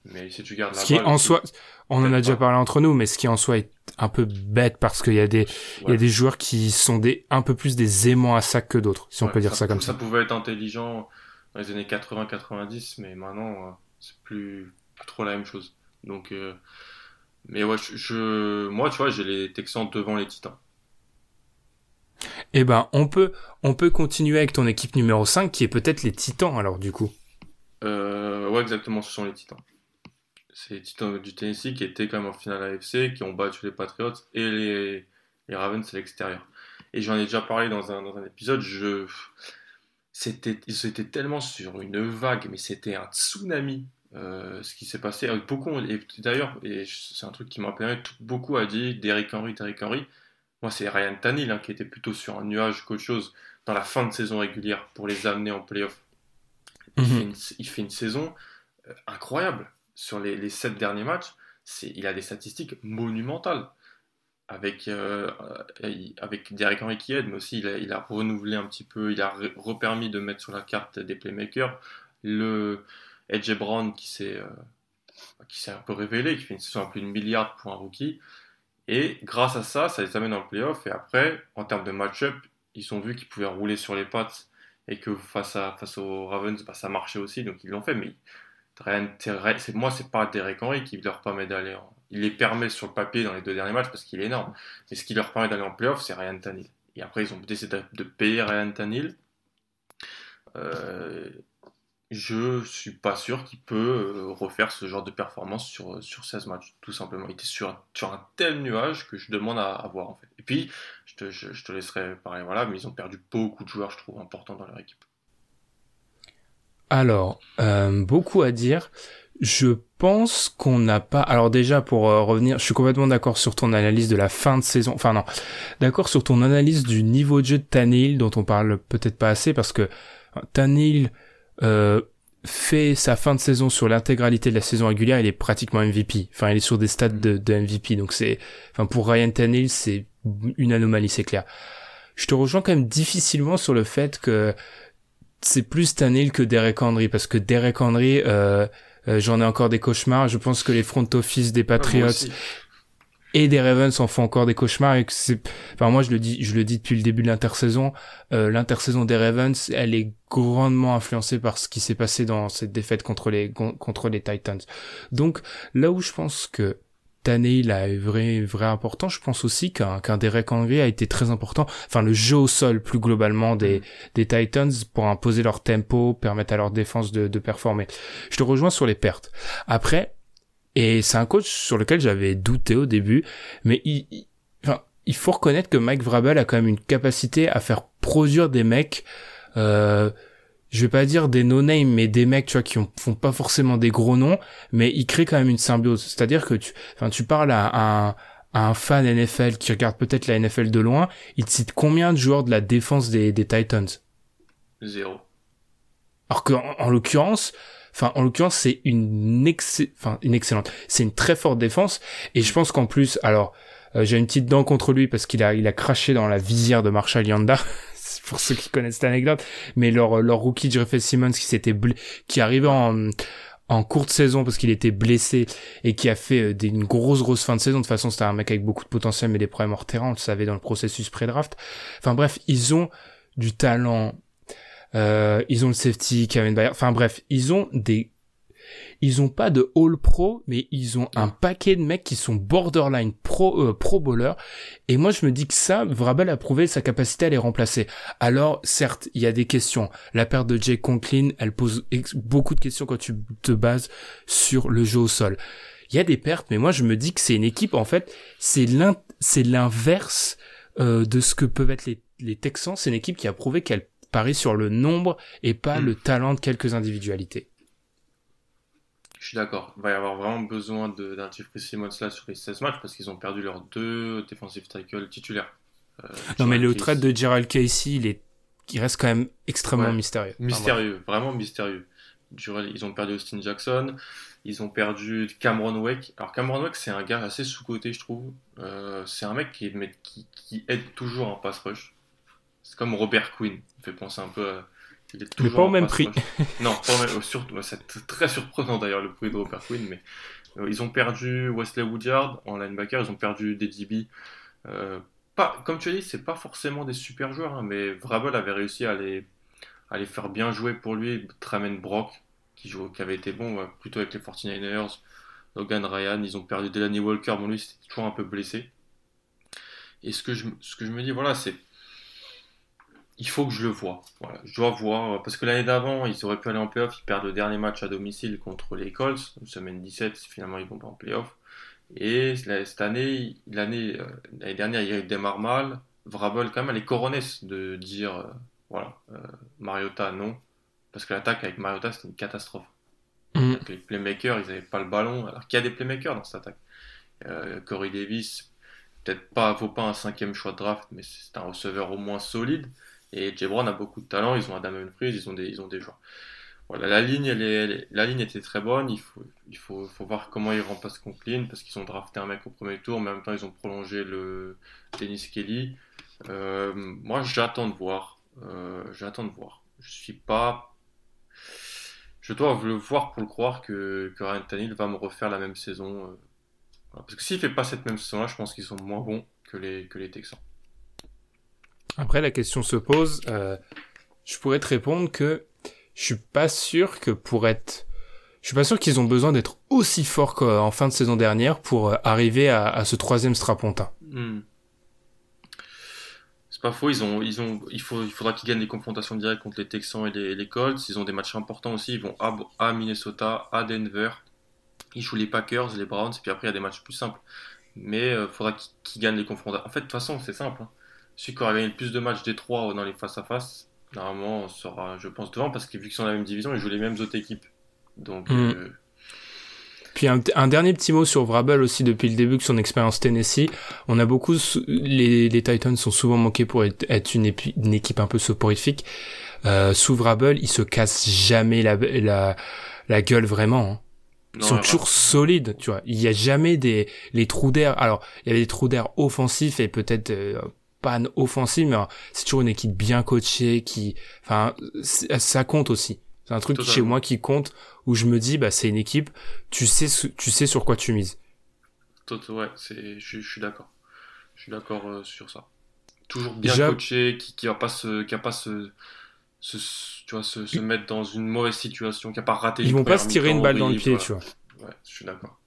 mais si tu gardes la ce qui en soi, on en a déjà parlé entre nous, mais ce qui en soi est un peu bête parce qu'il y a des, il y a des joueurs qui sont des, un peu plus des aimants à sac que d'autres, si on peut dire ça, comme ça. Ça pouvait être intelligent dans les années 80-90, mais maintenant, euh, c'est plus, plus trop la même chose. Donc, euh, mais ouais, je, moi, tu vois, j'ai les Texans devant les Titans. Eh ben, on peut, on peut continuer avec ton équipe numéro 5 qui est peut-être les Titans, alors, du coup. Euh, ouais, exactement, ce sont les Titans. C'est les Titans du Tennessee qui étaient quand même en finale AFC, qui ont battu les Patriots et les, les Ravens à l'extérieur. Et j'en ai déjà parlé dans un, dans un épisode. Je, c'était, ils étaient tellement sur une vague, mais c'était un tsunami. Euh, ce qui s'est passé avec beaucoup et d'ailleurs et c'est un truc qui m'a permis beaucoup à dire Derrick Henry Derrick Henry moi c'est Ryan Tannehill hein, qui était plutôt sur un nuage qu'autre chose dans la fin de saison régulière pour les amener en playoff il, mhm. il, fait une saison euh, incroyable sur les, sept derniers matchs il a des statistiques monumentales avec, euh, avec Derek Henry qui aide, mais aussi il a, renouvelé un petit peu, il a repermis de mettre sur la carte des playmakers. Le Edge Brown qui s'est euh, un peu révélé, qui fait une saison à plus de milliard pour un rookie. Et grâce à ça, ça les amène le playoff. Et après, en termes de match-up, ils ont vu qu'ils pouvaient rouler sur les pattes et que face, à, face aux Ravens, bah, ça marchait aussi. Donc ils l'ont fait. C'est, moi, c'est pas Derek Henry qui leur permet d'aller en, il les permet sur le papier dans les deux derniers matchs parce qu'il est énorme. Mais ce qui leur permet d'aller en playoff, c'est Ryan Tannehill. Et après, ils ont décidé de payer Ryan Tannehill. Euh, je suis pas sûr qu'il peut euh, refaire ce genre de performance sur, sur 16 matchs, tout simplement. Il était sur, sur un tel nuage que je demande à, voir en fait. Et puis, je te, je te laisserai parler, voilà, mais ils ont perdu beaucoup de joueurs, je trouve, importants dans leur équipe. Alors, euh, beaucoup à dire. Je pense qu'on n'a pas. Alors déjà pour euh, revenir, je suis complètement d'accord sur ton analyse de la fin de saison. Enfin non, d'accord sur ton analyse du niveau de jeu de Tanil dont on parle peut-être pas assez parce que Tanil euh, fait sa fin de saison sur l'intégralité de la saison régulière. Il est pratiquement MVP. Enfin, il est sur des stats de, de MVP. Donc c'est, enfin pour Ryan Tanil, c'est une anomalie, c'est clair. Je te rejoins quand même difficilement sur le fait que c'est plus Tanil que Derek Henry parce que Derek Henry euh, euh, j'en ai encore des cauchemars. Je pense que les front office des Patriots et des Ravens en font encore des cauchemars et que c'est enfin moi je le dis je le dis depuis le début de l'intersaison euh, l'intersaison des Ravens elle est grandement influencée par ce qui s'est passé dans cette défaite contre les contre les Titans donc là où je pense que Tannehill a eu vrai, vrai important. Je pense aussi qu'un qu'un Derek Henry a été très important. Enfin, le jeu au sol plus globalement des, mm. des Titans pour imposer leur tempo, permettre à leur défense de, de performer. Je te rejoins sur les pertes. Après, et c'est un coach sur lequel j'avais douté au début, mais il, enfin, il faut reconnaître que Mike Vrabel a quand même une capacité à faire produire des mecs euh, je vais pas dire des no-name, mais des mecs, tu vois, qui ont, font pas forcément des gros noms, mais ils créent quand même une symbiose. C'est-à-dire que tu, enfin, tu parles à un, à un fan NFL qui regarde peut-être la NFL de loin, il te cite combien de joueurs de la défense des, des Titans? Zéro. Alors qu'en en, l'occurrence, enfin, en l'occurrence, c'est une, enfin, une excellente, c'est une très forte défense, et je pense qu'en plus, alors, euh, j'ai une petite dent contre lui parce qu'il a, il a craché dans la visière de Marshall Yanda. pour ceux qui connaissent cette anecdote, mais leur, leur rookie Jeffrey Simmons qui s'était qui arrivait en, en courte saison parce qu'il était blessé et qui a fait euh, des, une grosse grosse fin de saison. De toute façon, c'était un mec avec beaucoup de potentiel mais des problèmes hors terrain, on le savait dans le processus pré-draft. Enfin bref, ils ont du talent. Euh, ils ont le safety, Kevin Bayer. Enfin bref, ils ont des ils ont pas de All Pro, mais ils ont un paquet de mecs qui sont borderline pro euh, pro bowler. Et moi, je me dis que ça, Vrabel a prouvé sa capacité à les remplacer. Alors, certes, il y a des questions. La perte de Jay Conklin, elle pose beaucoup de questions quand tu te bases sur le jeu au sol. Il y a des pertes, mais moi, je me dis que c'est une équipe, en fait, c'est l'inverse euh, de ce que peuvent être les, les Texans. C'est une équipe qui a prouvé qu'elle parie sur le nombre et pas hmm. le talent de quelques individualités. Je suis d'accord. Il va y avoir vraiment besoin d'un Jeffrey Simmons là sur les 16 matchs parce qu'ils ont perdu leurs deux defensive tackles titulaires. Euh, non, mais le trade de Gerald Casey, il, est... il reste quand même extrêmement mystérieux. Mystérieux, vraiment mystérieux. Ils ont perdu Austin Jackson, ils ont perdu Cameron Wake. Alors, Cameron Wake, c'est un gars assez sous-côté, je trouve. Euh, c'est un mec qui, qui, qui, aide toujours en pass rush. C'est comme Robert Quinn. Il fait penser un peu à il est toujours mais pas au même prix. non, surtout, c'est très surprenant d'ailleurs le prix de Robert Quinn, mais euh, ils ont perdu Wesley Woodyard en linebacker, ils ont perdu DDB. Euh, pas, comme tu as dit, c'est pas forcément des super joueurs, hein, mais Vrabel avait réussi à les, à les faire bien jouer pour lui. Tramen Brock, qui, joue, qui avait été bon plutôt avec les 49ers, Logan Ryan, ils ont perdu Delaney Walker, bon lui c'était toujours un peu blessé. Et ce que je, ce que je me dis, voilà, c'est il faut que je le vois. Voilà, je dois voir. Parce que l'année d'avant, ils auraient pu aller en playoff. Ils perdent le dernier match à domicile contre les Colts, semaine 17. Finalement, ils vont pas en playoff. Et cette année, l'année, euh, l'année dernière, il démarre mal. Vrabel, quand même, elle est coronée de dire euh, voilà. Euh, Mariota, non. Parce que l'attaque avec Mariota, c'était une catastrophe. Mm. Les playmakers, ils n'avaient pas le ballon. Alors qu'il y a des playmakers dans cette attaque. Euh, Corey Davis, peut-être pas, vaut pas un cinquième choix de draft, mais c'est un receveur au moins solide. Et Jay Brown a beaucoup de talent. Ils ont Adam Humphries, ils ont des, ils ont des joueurs. Voilà, la ligne, la ligne était très bonne. Il faut, il faut, faut voir comment ils remplacent Conklin parce qu'ils ont drafté un mec au premier tour, mais en même temps, ils ont prolongé le Dennis Kelly. Euh, moi, j'attends de voir. Euh, j'attends de voir. Je suis pas. Je dois le voir pour le croire que, que Ryan Tannehill va me refaire la même saison. euh. Parce que s'il fait pas cette même saison-là, je pense qu'ils sont moins bons que les, que les Texans. Après, la question se pose. euh, je pourrais te répondre que je suis pas sûr que pour être, je suis pas sûr qu'ils ont besoin d'être aussi forts qu'en fin de saison dernière pour euh, arriver à, ce troisième strapontin. Hmm. C'est pas faux, ils ont, ils ont, il, faut, il faudra qu'ils gagnent des confrontations directes contre les Texans et les, Colts. Ils ont des matchs importants aussi. Ils vont à, Minnesota, à Denver. Ils jouent les Packers, les Browns, et puis après il y a des matchs plus simples. Mais il faudra qu'ils qu'ils gagnent les confrontations. En fait, de toute façon, c'est simple. hein. Celui qui aura gagné le plus de matchs des trois dans les face-à-face, normalement, sera, je pense, devant, parce que vu qu'ils sont dans la même division, ils jouent les mêmes autres équipes. Donc, Hmm. euh, Puis un, un dernier petit mot sur Vrabel aussi depuis le début de son expérience Tennessee. On a beaucoup, les, les Titans sont souvent manqués pour être, être une, épi- une équipe un peu soporifique. Euh, sous Vrabel, il se casse jamais la, la, la gueule vraiment. hein. Ils non, sont toujours solides, tu vois. Il y a jamais des les trous d'air. Alors, il y avait des trous d'air offensifs et peut-être euh, pas offensifs, mais c'est toujours une équipe bien coachée qui, enfin, ça compte aussi. C'est un truc chez moi qui compte où je me dis, bah, c'est une équipe. Tu sais, tu sais sur quoi tu mises. Tot- Ouais, c'est, je, je suis d'accord. Je suis d'accord euh, sur ça. Toujours bien coaché, qui, qui va pas se, qui va pas se, se, tu vois, se, se mettre dans une mauvaise situation, qui a pas raté. Ils vont pas se tirer une balle dans le pied, voilà. tu vois. Ouais, je suis d'accord.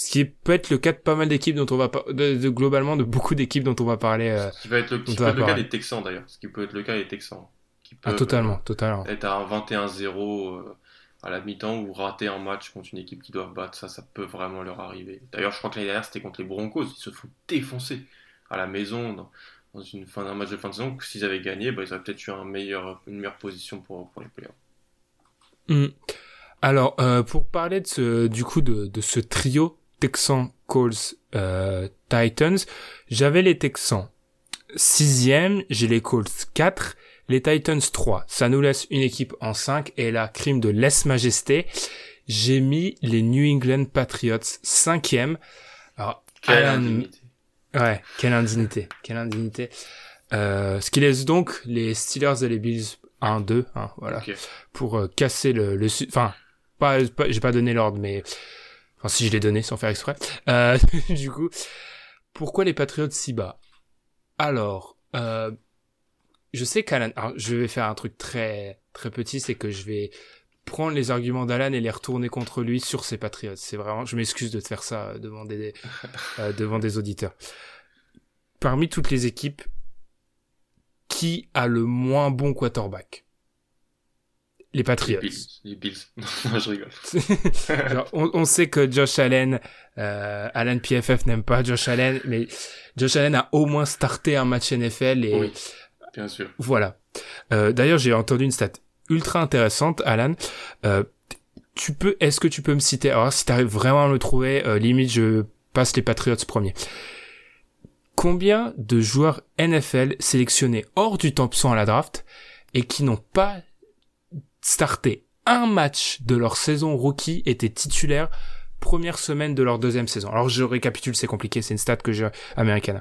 Ce qui peut être le cas de pas mal d'équipes dont on va pas, de, de- globalement de beaucoup d'équipes dont on va parler. euh, Ce qui va être le, qui peut va être le cas des Texans d'ailleurs. Ce qui peut être le cas des Texans. Qui ah, totalement, totalement. euh, Être à un 21-0 euh, à la mi-temps ou rater un match contre une équipe qui doit battre, ça, ça peut vraiment leur arriver. D'ailleurs, je crois que l'année dernière, c'était contre les Broncos. Ils se font défoncer à la maison dans, dans une fin d'un match de fin de saison. que S'ils avaient gagné, bah, ils auraient peut-être eu un meilleur, une meilleure position pour, pour les playoffs. Hmm. Alors, euh, pour parler de ce, du coup de, de ce trio Texans, Colts, euh, Titans, j'avais les Texans sixième, j'ai les Colts 4, les Titans 3. Ça nous laisse une équipe en 5 et la crime de lèse-majesté, j'ai mis les New England Patriots cinquième. Alors, Quelle Alan- indignité. Ouais, quelle indignité, quelle indignité. Euh, ce qui laisse donc les Steelers et les Bills 1-2, hein, voilà pour euh, casser le, le enfin pas, pas- j'ai pas donné l'ordre mais enfin si je l'ai donné sans faire exprès. Euh, du coup pourquoi les Patriots si bas? Alors euh, je sais qu'Alan je vais faire un truc très très petit c'est que je vais prendre les arguments d'Alan et les retourner contre lui sur ses Patriots c'est vraiment je m'excuse de te faire ça euh, devant des euh, devant des auditeurs. Parmi toutes les équipes qui a le moins bon quarterback? Les Les Patriots Bills. Les Bills. non, je rigole. Genre, on, on sait que Josh Allen, euh, Alan PFF n'aime pas Josh Allen, mais Josh Allen a au moins starté un match NFL et Oui. Bien sûr. voilà. Euh, D'ailleurs, j'ai entendu une stat ultra intéressante, Alan. Euh, tu peux, est-ce que tu peux me citer, alors si t'arrives vraiment à me trouver, euh, limite je passe les Patriots premier. Combien de joueurs NFL sélectionnés hors du top 100 à la draft et qui n'ont pas starté un match de leur saison rookie étaient titulaires première semaine de leur deuxième saison. Alors je récapitule, c'est compliqué, c'est une stat que j'ai américaine.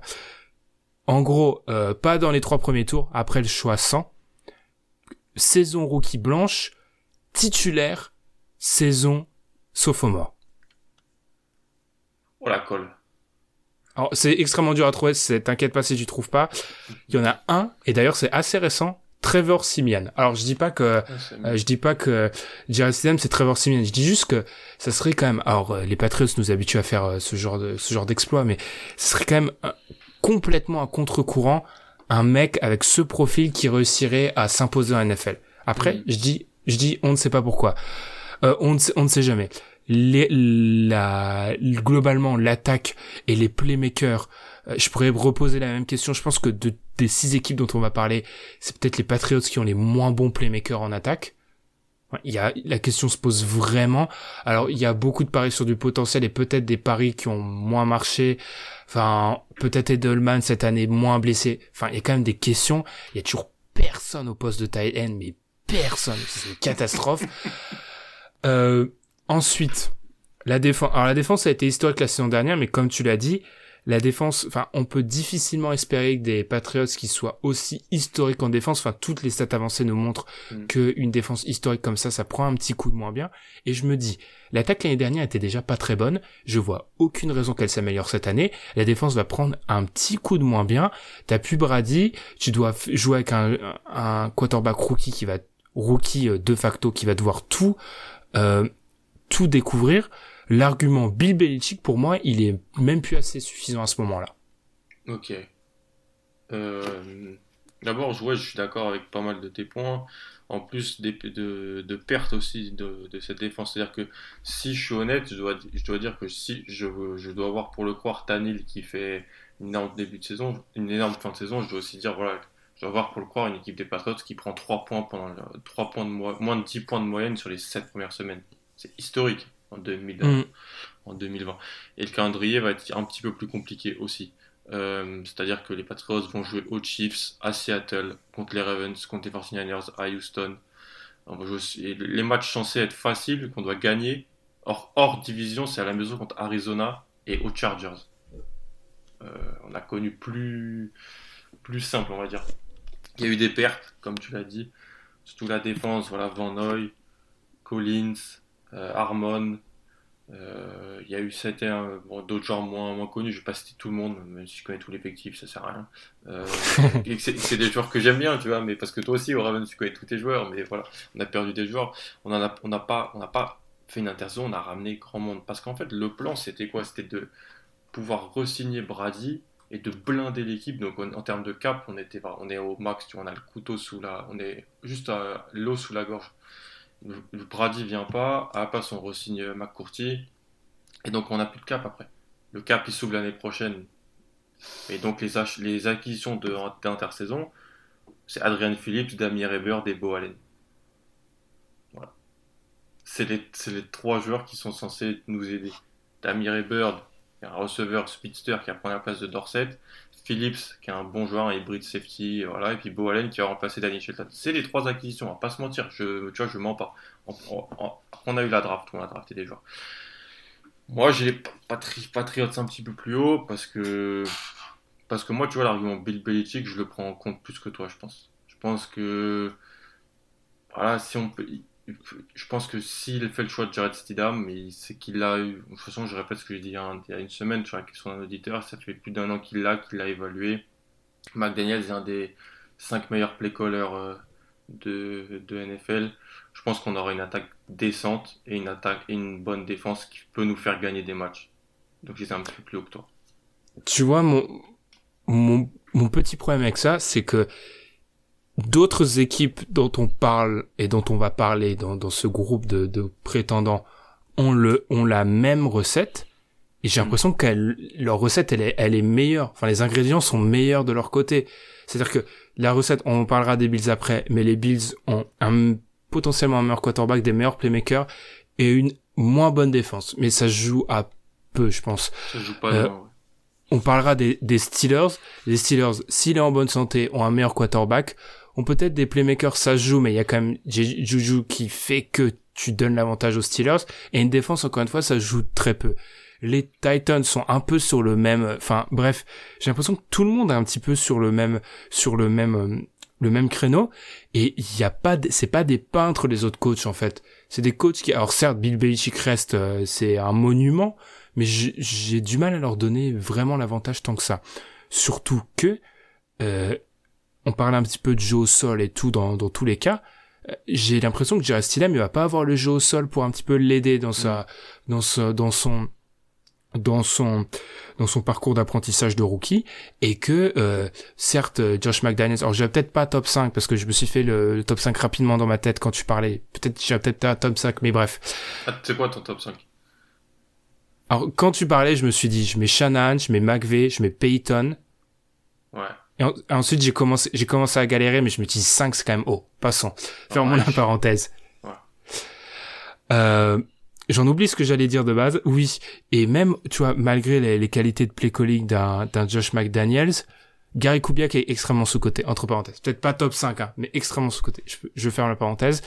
En gros, euh, pas dans les trois premiers tours, après le choix 100. Saison rookie blanche, titulaire, saison sophomore. Oh la colle. Alors c'est extrêmement dur à trouver, c'est- t'inquiète pas si tu trouves pas. Il y en a un, et d'ailleurs c'est assez récent, Trevor Simian. Alors je dis pas que Ah, Euh, je dis pas que Jared Stidham c'est Trevor Simeon. Je dis juste que ça serait quand même. Alors euh, les Patriots nous habituent à faire euh, ce genre de ce genre d'exploit, mais ce serait quand même complètement à contre-courant un mec avec ce profil qui réussirait à s'imposer en NFL. Après, Mhm. je dis je dis on ne sait pas pourquoi. Euh, on ne sait, on ne sait jamais. Les, la, globalement, l'attaque et les playmakers Euh, je pourrais reposer la même question. Je pense que de, des six équipes dont on va parler, c'est peut-être les Patriots qui ont les moins bons playmakers en attaque. Il y a, la question se pose vraiment. Alors, il y a beaucoup de paris sur du potentiel et peut-être des paris qui ont moins marché. Enfin, peut-être Edelman cette année moins blessé. Enfin, il y a quand même des questions. Il y a toujours personne au poste de tight end, mais personne. C'est une catastrophe. euh, ensuite, la défense. Alors la défense a été historique la saison dernière, mais comme tu l'as dit, la défense, enfin, on peut difficilement espérer que des Patriots qui soient aussi historiques en défense, enfin, toutes les stats avancées nous montrent mm. qu'une défense historique comme ça, ça prend un petit coup de moins bien. Et je me dis, l'attaque l'année dernière était déjà pas très bonne. Je vois aucune raison qu'elle s'améliore cette année. La défense va prendre un petit coup de moins bien. T'as plus Brady, tu dois jouer avec un, un quarterback rookie qui va, rookie euh, de facto, qui va devoir tout, euh, tout découvrir l'argument Bill Belichick, pour moi, il est même plus assez suffisant à ce moment-là. Ok. Euh, d'abord, je, je suis d'accord avec pas mal de tes points. En plus de, de, pertes aussi de, cette défense. C'est-à-dire que si je suis honnête, je dois, je dois dire que si je, je dois avoir pour le croire Tanil qui fait une énorme début de saison, une énorme fin de saison, je dois aussi dire, voilà, je dois avoir pour le croire une équipe des Patriots qui prend 3 points pendant 3 points de moins de 10 points de moyenne sur les 7 premières semaines. C'est historique en, 2000, mm. en 2020. Et le calendrier va être un petit peu plus compliqué aussi. Euh, c'est-à-dire que les Patriots vont jouer aux Chiefs, à Seattle, contre les Ravens, contre les 49ers, à Houston. les matchs censés être faciles, qu'on doit gagner, hors, hors division, c'est à la maison contre Arizona et aux Chargers. Euh, on a connu plus, plus simple, on va dire. Il y a eu des pertes, comme tu l'as dit, surtout la défense, voilà, Van Noy, Collins, Harmon. Euh, il y a eu c'était bon, d'autres joueurs moins, moins connus, je vais pas citer tout le monde, même si je connais tout l'effectif, ça sert à rien. Euh, c'est des joueurs que j'aime bien, tu vois, mais parce que toi aussi, au Ravens, tu connais tous tes joueurs, mais voilà, on a perdu des joueurs. On n'a on a pas, on pas fait une intersaison, on a ramené grand monde. Parce qu'en fait, le plan, c'était quoi? C'était de pouvoir re-signer Brady et de blinder l'équipe. Donc en, termes de cap, on était, on est au max, tu vois, on a le couteau sous la, on est juste l'eau sous la gorge. Brady vient pas, à la on re-signe McCourty, et donc on n'a plus de cap après. Le cap il s'ouvre l'année prochaine, et donc les, acquisitions d'intersaison, c'est Adrian Phillips, Damien Reber, et Bo Allen. Voilà. C'est les, trois joueurs qui sont censés nous aider. Damir Bird, un receveur speedster qui a pris la place de Dorset, Phillips, qui est un bon joueur, hybride safety, voilà, et puis Bo Allen qui a remplacé Danny Shelton. C'est les trois acquisitions, on va pas se mentir, je, tu vois, je mens pas. On, a eu la draft, on a drafté des joueurs. Moi, j'ai les Patriots un petit peu plus haut parce que, parce que moi, tu vois, l'argument Bill Belichick, je le prends en compte plus que toi, je pense. Je pense que, voilà, si on peut, je pense que s'il fait le choix de Jared Stidham, c'est qu'il l'a eu. De toute façon, je répète ce que j'ai dit il y a une semaine sur la question d'un auditeur. Ça fait plus d'un an qu'il l'a, qu'il l'a évalué. McDaniels est un des 5 meilleurs play callers euh, de, de, NFL. Je pense qu'on aura une attaque décente et une attaque et une bonne défense qui peut nous faire gagner des matchs. Donc j'étais un peu plus haut que toi. Tu vois, mon, mon, mon petit problème avec ça, c'est que d'autres équipes dont on parle et dont on va parler dans, dans ce groupe de, de, prétendants ont le ont la même recette. Et j'ai mm. l'impression que leur recette elle est elle est meilleure. Enfin les ingrédients sont meilleurs de leur côté. C'est-à-dire que la recette on parlera des Bills après mais les Bills ont un potentiellement un meilleur quarterback des meilleurs playmakers et une moins bonne défense. Mais ça joue à peu je pense. Ça joue pas euh, on parlera des, des Steelers. Les Steelers s'il est en bonne santé ont un meilleur quarterback on peut-être des playmakers, ça se joue, mais il y a quand même Juju qui fait que tu donnes l'avantage aux Steelers. Et une défense, encore une fois, ça joue très peu. Les Titans sont un peu sur le même, enfin, bref, j'ai l'impression que tout le monde est un petit peu sur le même, sur le même, euh, le même créneau. Et il y a pas, c'est pas des peintres les autres coachs, en fait. C'est des coachs qui, alors certes, Bill Belichick reste, euh, c'est un monument, mais j'ai du mal à leur donner vraiment l'avantage tant que ça. Surtout que, euh, on parle un petit peu de jeu au sol et tout dans, dans tous les cas. Euh, j'ai l'impression que Jared Stidham, il va pas avoir le jeu au sol pour un petit peu l'aider dans sa, dans ce, dans son, dans son dans son parcours d'apprentissage de rookie et que euh, certes Josh McDaniels alors j'ai peut-être pas top 5 parce que je me suis fait le, top 5 rapidement dans ma tête quand tu parlais peut-être j'ai peut-être pas top 5 mais bref ah, c'est quoi ton top 5 Alors, quand tu parlais, je me suis dit, je mets Shanahan, je mets McVeigh, je mets Payton. Ouais. Et, ensuite, j'ai commencé, j'ai commencé à galérer, mais je me dis 5, c'est quand même haut. Passons. Fermons la parenthèse. Ouais. Euh, J'en oublie ce que j'allais dire de base. Oui. Et même, tu vois, malgré les, qualités de play calling d'un, Josh McDaniels, Gary Kubiak est extrêmement sous-côté, entre parenthèses. Peut-être pas top 5, hein, mais extrêmement sous-côté. Je, je ferme la parenthèse.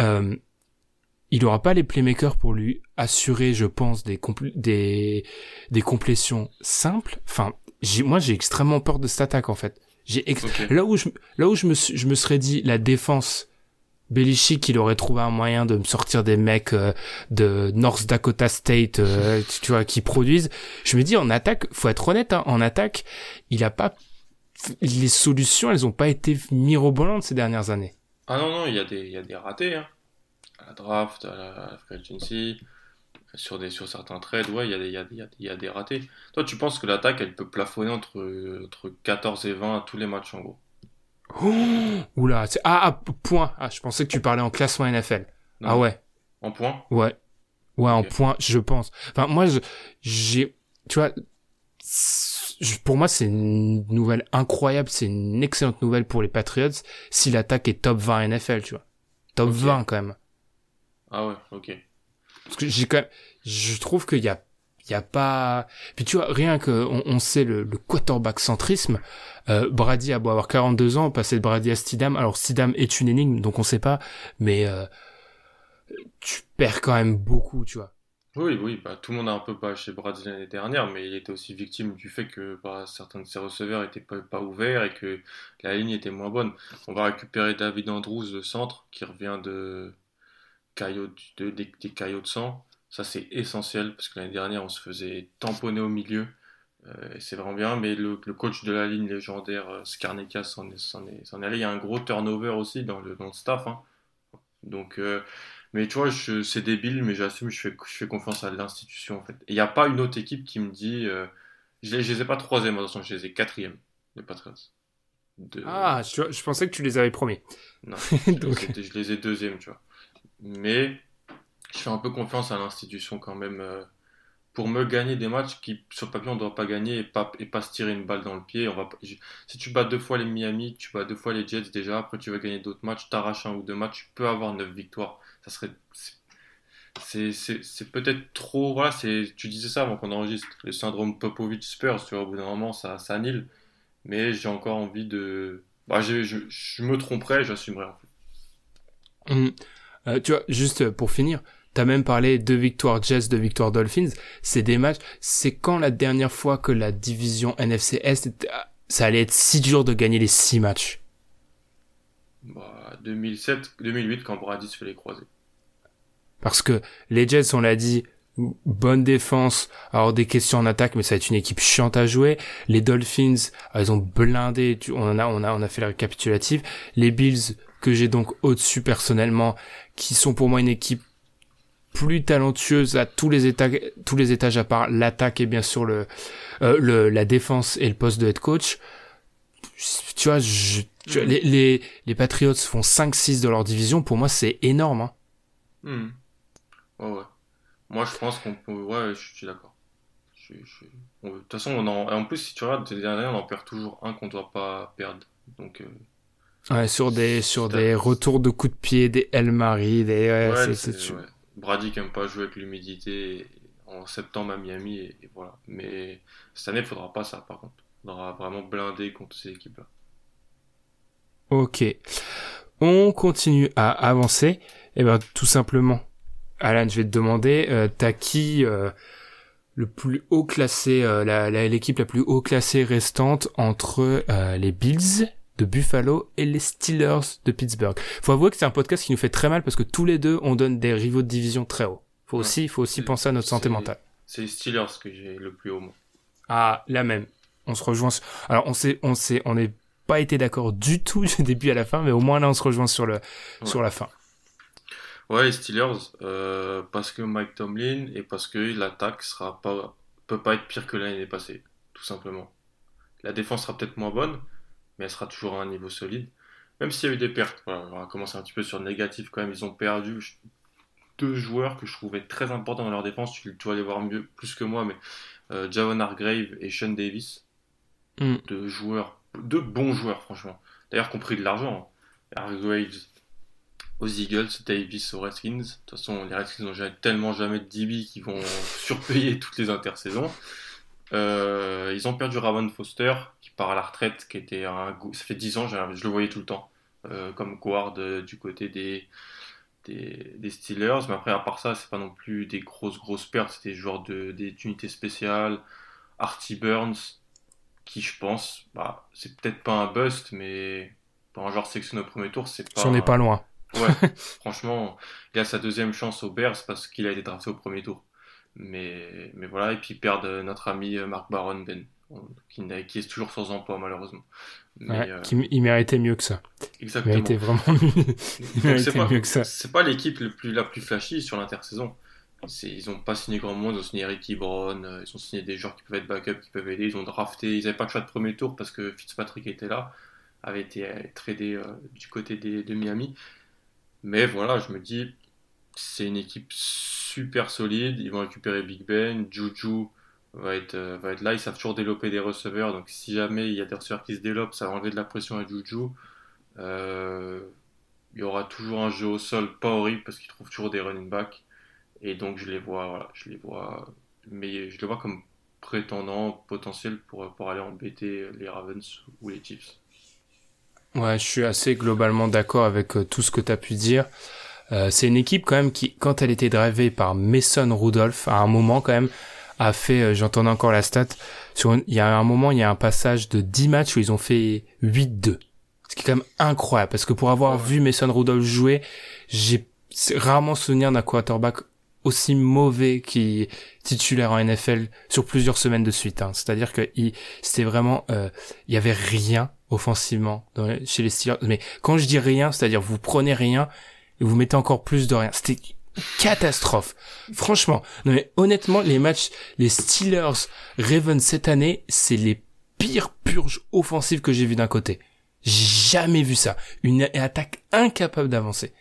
Euh, il aura pas les playmakers pour lui assurer, je pense, des des des complétions simples. Enfin, moi j'ai extrêmement peur de cette attaque en fait. J'ai là où je là où je me je me serais dit la défense Belichick, il aurait trouvé un moyen de me sortir des mecs euh, de North Dakota State, euh, tu, vois, qui produisent. Je me dis en attaque, faut être honnête, hein, en attaque, il a pas les solutions, elles ont pas été mirobolantes ces dernières années. Ah non non, il y a des il y a des ratés. Hein la draft, à la agency, sur, des, sur certains trades, ouais, il y, a des, y, a, y a des ratés. Toi, tu penses que l'attaque, elle peut plafonner entre, entre 14 et 20 à tous les matchs, en gros? Oh Oula, c'est... Ah, ah, point Ah, je pensais que tu parlais en classement NFL. Ah ouais. En point? Ouais. Ouais, en point, je pense. Enfin, moi, j'ai... Tu vois, pour moi, c'est une nouvelle incroyable, c'est une excellente nouvelle pour les Patriots si l'attaque est top 20 NFL, tu vois. Top 20 quand même. Ah ouais, ok. Parce que j'ai quand même, je trouve qu'il y a, il y a pas, puis tu vois, rien que, on, sait le, le quarterback centrisme, euh, Brady a beau avoir 42 ans, passer de Brady à Stidham, alors Stidham est une énigme, donc on sait pas, mais, euh, tu perds quand même beaucoup, tu vois. Oui, oui, bah, tout le monde a un peu pas chez Brady l'année dernière, mais il était aussi victime du fait que bah, certains de ses receveurs étaient pas, pas, ouverts et que la ligne était moins bonne. On va récupérer David Andrews, le centre, qui revient de, caillots de, des, caillots de sang. Ça, c'est essentiel parce que l'année dernière, on se faisait tamponner au milieu. Euh, c'est vraiment bien, mais le, coach de la ligne légendaire, euh, Skarnekas, s'en est, est, allé. Il y a un gros turnover aussi dans le, dans le staff. Hein. Donc, euh, mais tu vois, c'est débile, mais j'assume, je fais, je fais confiance à l'institution en fait. il n'y a pas une autre équipe qui me dit. je, les, les ai pas troisième, attention, je les ai quatrième, les Patriots. Ah, je, je, pensais que tu les avais promis. Non, Donc... je les ai deuxième, tu vois mais je fais un peu confiance à l'institution quand même euh, pour me gagner des matchs qui sur papier on ne doit pas gagner et pas, et pas se tirer une balle dans le pied. On va, si tu bats deux fois les Miami, tu bats deux fois les Jets déjà, après tu vas gagner d'autres matchs, tu arraches un ou deux matchs, tu peux avoir neuf victoires. Ça serait c'est peut-être trop voilà tu disais ça avant qu'on enregistre le syndrome Popovich Spurs au bout d'un moment ça, ça annule mais j'ai encore envie de bah, je, je, me tromperais j'assumerais en fait. Mmh. Euh, tu vois, juste pour finir, t'as même parlé de victoires Jets, de victoires Dolphins. C'est des matchs. C'est quand la dernière fois que la division NFC Est, ça allait être si dur de gagner les six matchs? Bah, 2007, 2008 quand Brady se fait les croiser. Parce que les Jets, on l'a dit, bonne défense, alors des questions en attaque, mais ça va être une équipe chiante à jouer. Les Dolphins, ils ont blindé, on a, on a, on a fait la récapitulative. Les Bills, que j'ai donc au-dessus personnellement, qui sont pour moi une équipe plus talentueuse à tous les étages, tous les étages à part l'attaque et bien sûr le, euh, le, la défense et le poste de head coach. Tu vois, je, les, les, les, Patriots font 5-6 de leur division, pour moi c'est énorme. Hein. Ouais. Moi je pense qu'on peut... Ouais, je suis d'accord. De toute façon, on en... en plus, si tu regardes, les dernières, on en perd toujours un qu'on ne doit pas perdre. Donc, euh, Ouais, sur des, sur des retours de coups de pied, des El Marie, des. Ouais, c'est, Brady qui aime pas jouer avec l'humidité en septembre à Miami, et, voilà. Mais cette année, il faudra pas ça par contre. Il faudra vraiment blinder contre ces équipes-là. Ok. On continue à avancer. Et eh ben tout simplement, Alan, je vais te demander, euh, t'as qui euh, le plus haut classé, euh, la, l'équipe la plus haut classée restante entre euh, les Bills de Buffalo et les Steelers de Pittsburgh. Faut avouer que c'est un podcast qui nous fait très mal parce que tous les deux on donne des rivaux de division très hauts. Faut aussi, faut aussi penser à notre santé mentale. C'est les Steelers que j'ai le plus haut. Moi. Ah, la même. On se rejoint. Alors on sait, on sait, on n'est pas été d'accord du tout du début à la fin, mais au moins là on se rejoint sur le, sur la fin. Ouais, les Steelers, euh, parce que Mike Tomlin et parce que l'attaque sera pas, peut pas être pire que l'année passée, tout simplement. La défense sera peut-être moins bonne, mais elle sera toujours à un niveau solide. Même s'il y a eu des pertes, on va commencer un petit peu sur le négatif quand même, ils ont perdu deux joueurs que je trouvais très importants dans leur défense. Tu, dois les voir mieux, plus que moi, mais euh, Javon Hargrave et Sean Davis. Mm. Deux joueurs, deux bons joueurs, franchement. D'ailleurs, compris de l'argent. Hein. Hargrave aux Eagles, Davis aux Redskins. De toute façon, les Redskins n'ont tellement jamais de DB qu'ils vont surpayer toutes les intersaisons. Euh, ils ont perdu Raven Foster, qui part à la retraite, qui était un... Ça fait 10 ans, je le voyais tout le temps, euh, comme guard euh, du côté des, des, Steelers. Mais après, à part ça, c'est pas non plus des grosses, grosses pertes. C'était des joueurs de, des unités spéciales. Artie Burns, qui je pense, bah, c'est peut-être pas un bust, mais pour un joueur sélectionné au premier tour, c'est pas. J'en ai pas loin. Ouais, franchement, il a sa deuxième chance au Bears parce qu'il a été drafté au premier tour. Mais, mais voilà, et puis perdent notre ami euh, Marc Baron Ben, qui, qui est toujours sans emploi malheureusement. Mais, euh, il méritait mieux que ça. Exactement. Il méritait vraiment mieux, que ça. C'est pas l'équipe la plus flashy sur l'intersaison. Ils ont pas signé grand monde, ils ont signé Ricky Brown, euh, ils ont signé des joueurs qui peuvent être backup, qui peuvent aider, ils ont drafté, ils n'avaient pas de choix de premier tour parce que Fitzpatrick était là, avait été tradé du côté des, de Miami. Mais voilà, je me dis, c'est une équipe super solide. Ils vont récupérer Big Ben. Juju va être, euh, va être là. Ils savent toujours développer des receveurs. Donc si jamais il y a des receveurs qui se développent, ça va enlever de la pression à Juju. Euh, il y aura toujours un jeu au sol pas horrible parce qu'ils trouvent toujours des running backs. Et donc je les vois, voilà, je les vois, mais je les vois comme prétendants potentiels pour, pour aller embêter les Ravens ou les Chiefs. Ouais, je suis assez globalement d'accord avec euh, tout ce que tu as pu dire. C'est une équipe quand même qui, quand elle était drivée par Mason Rudolph, à un moment quand même, a fait, euh, j'entendais encore la stat, sur il y a un moment, il y a un passage de 10 matchs où ils ont fait 8-2. Ce qui est quand même incroyable, parce que pour avoir vu Mason Rudolph jouer, j'ai rarement souvenir d'un quarterback aussi mauvais qui titulaire en NFL sur plusieurs semaines de suite. Hein. C'est-à-dire que c'était vraiment, euh, il y avait rien offensivement chez les Steelers. Mais quand je dis rien, c'est-à-dire vous prenez rien et vous mettez encore plus de rien. C'était catastrophe. Franchement. Non mais honnêtement, les matchs, les Steelers Ravens cette année, c'est les pires purges offensives que j'ai vues d'un côté. Jamais vu ça. Une attaque incapable d'avancer.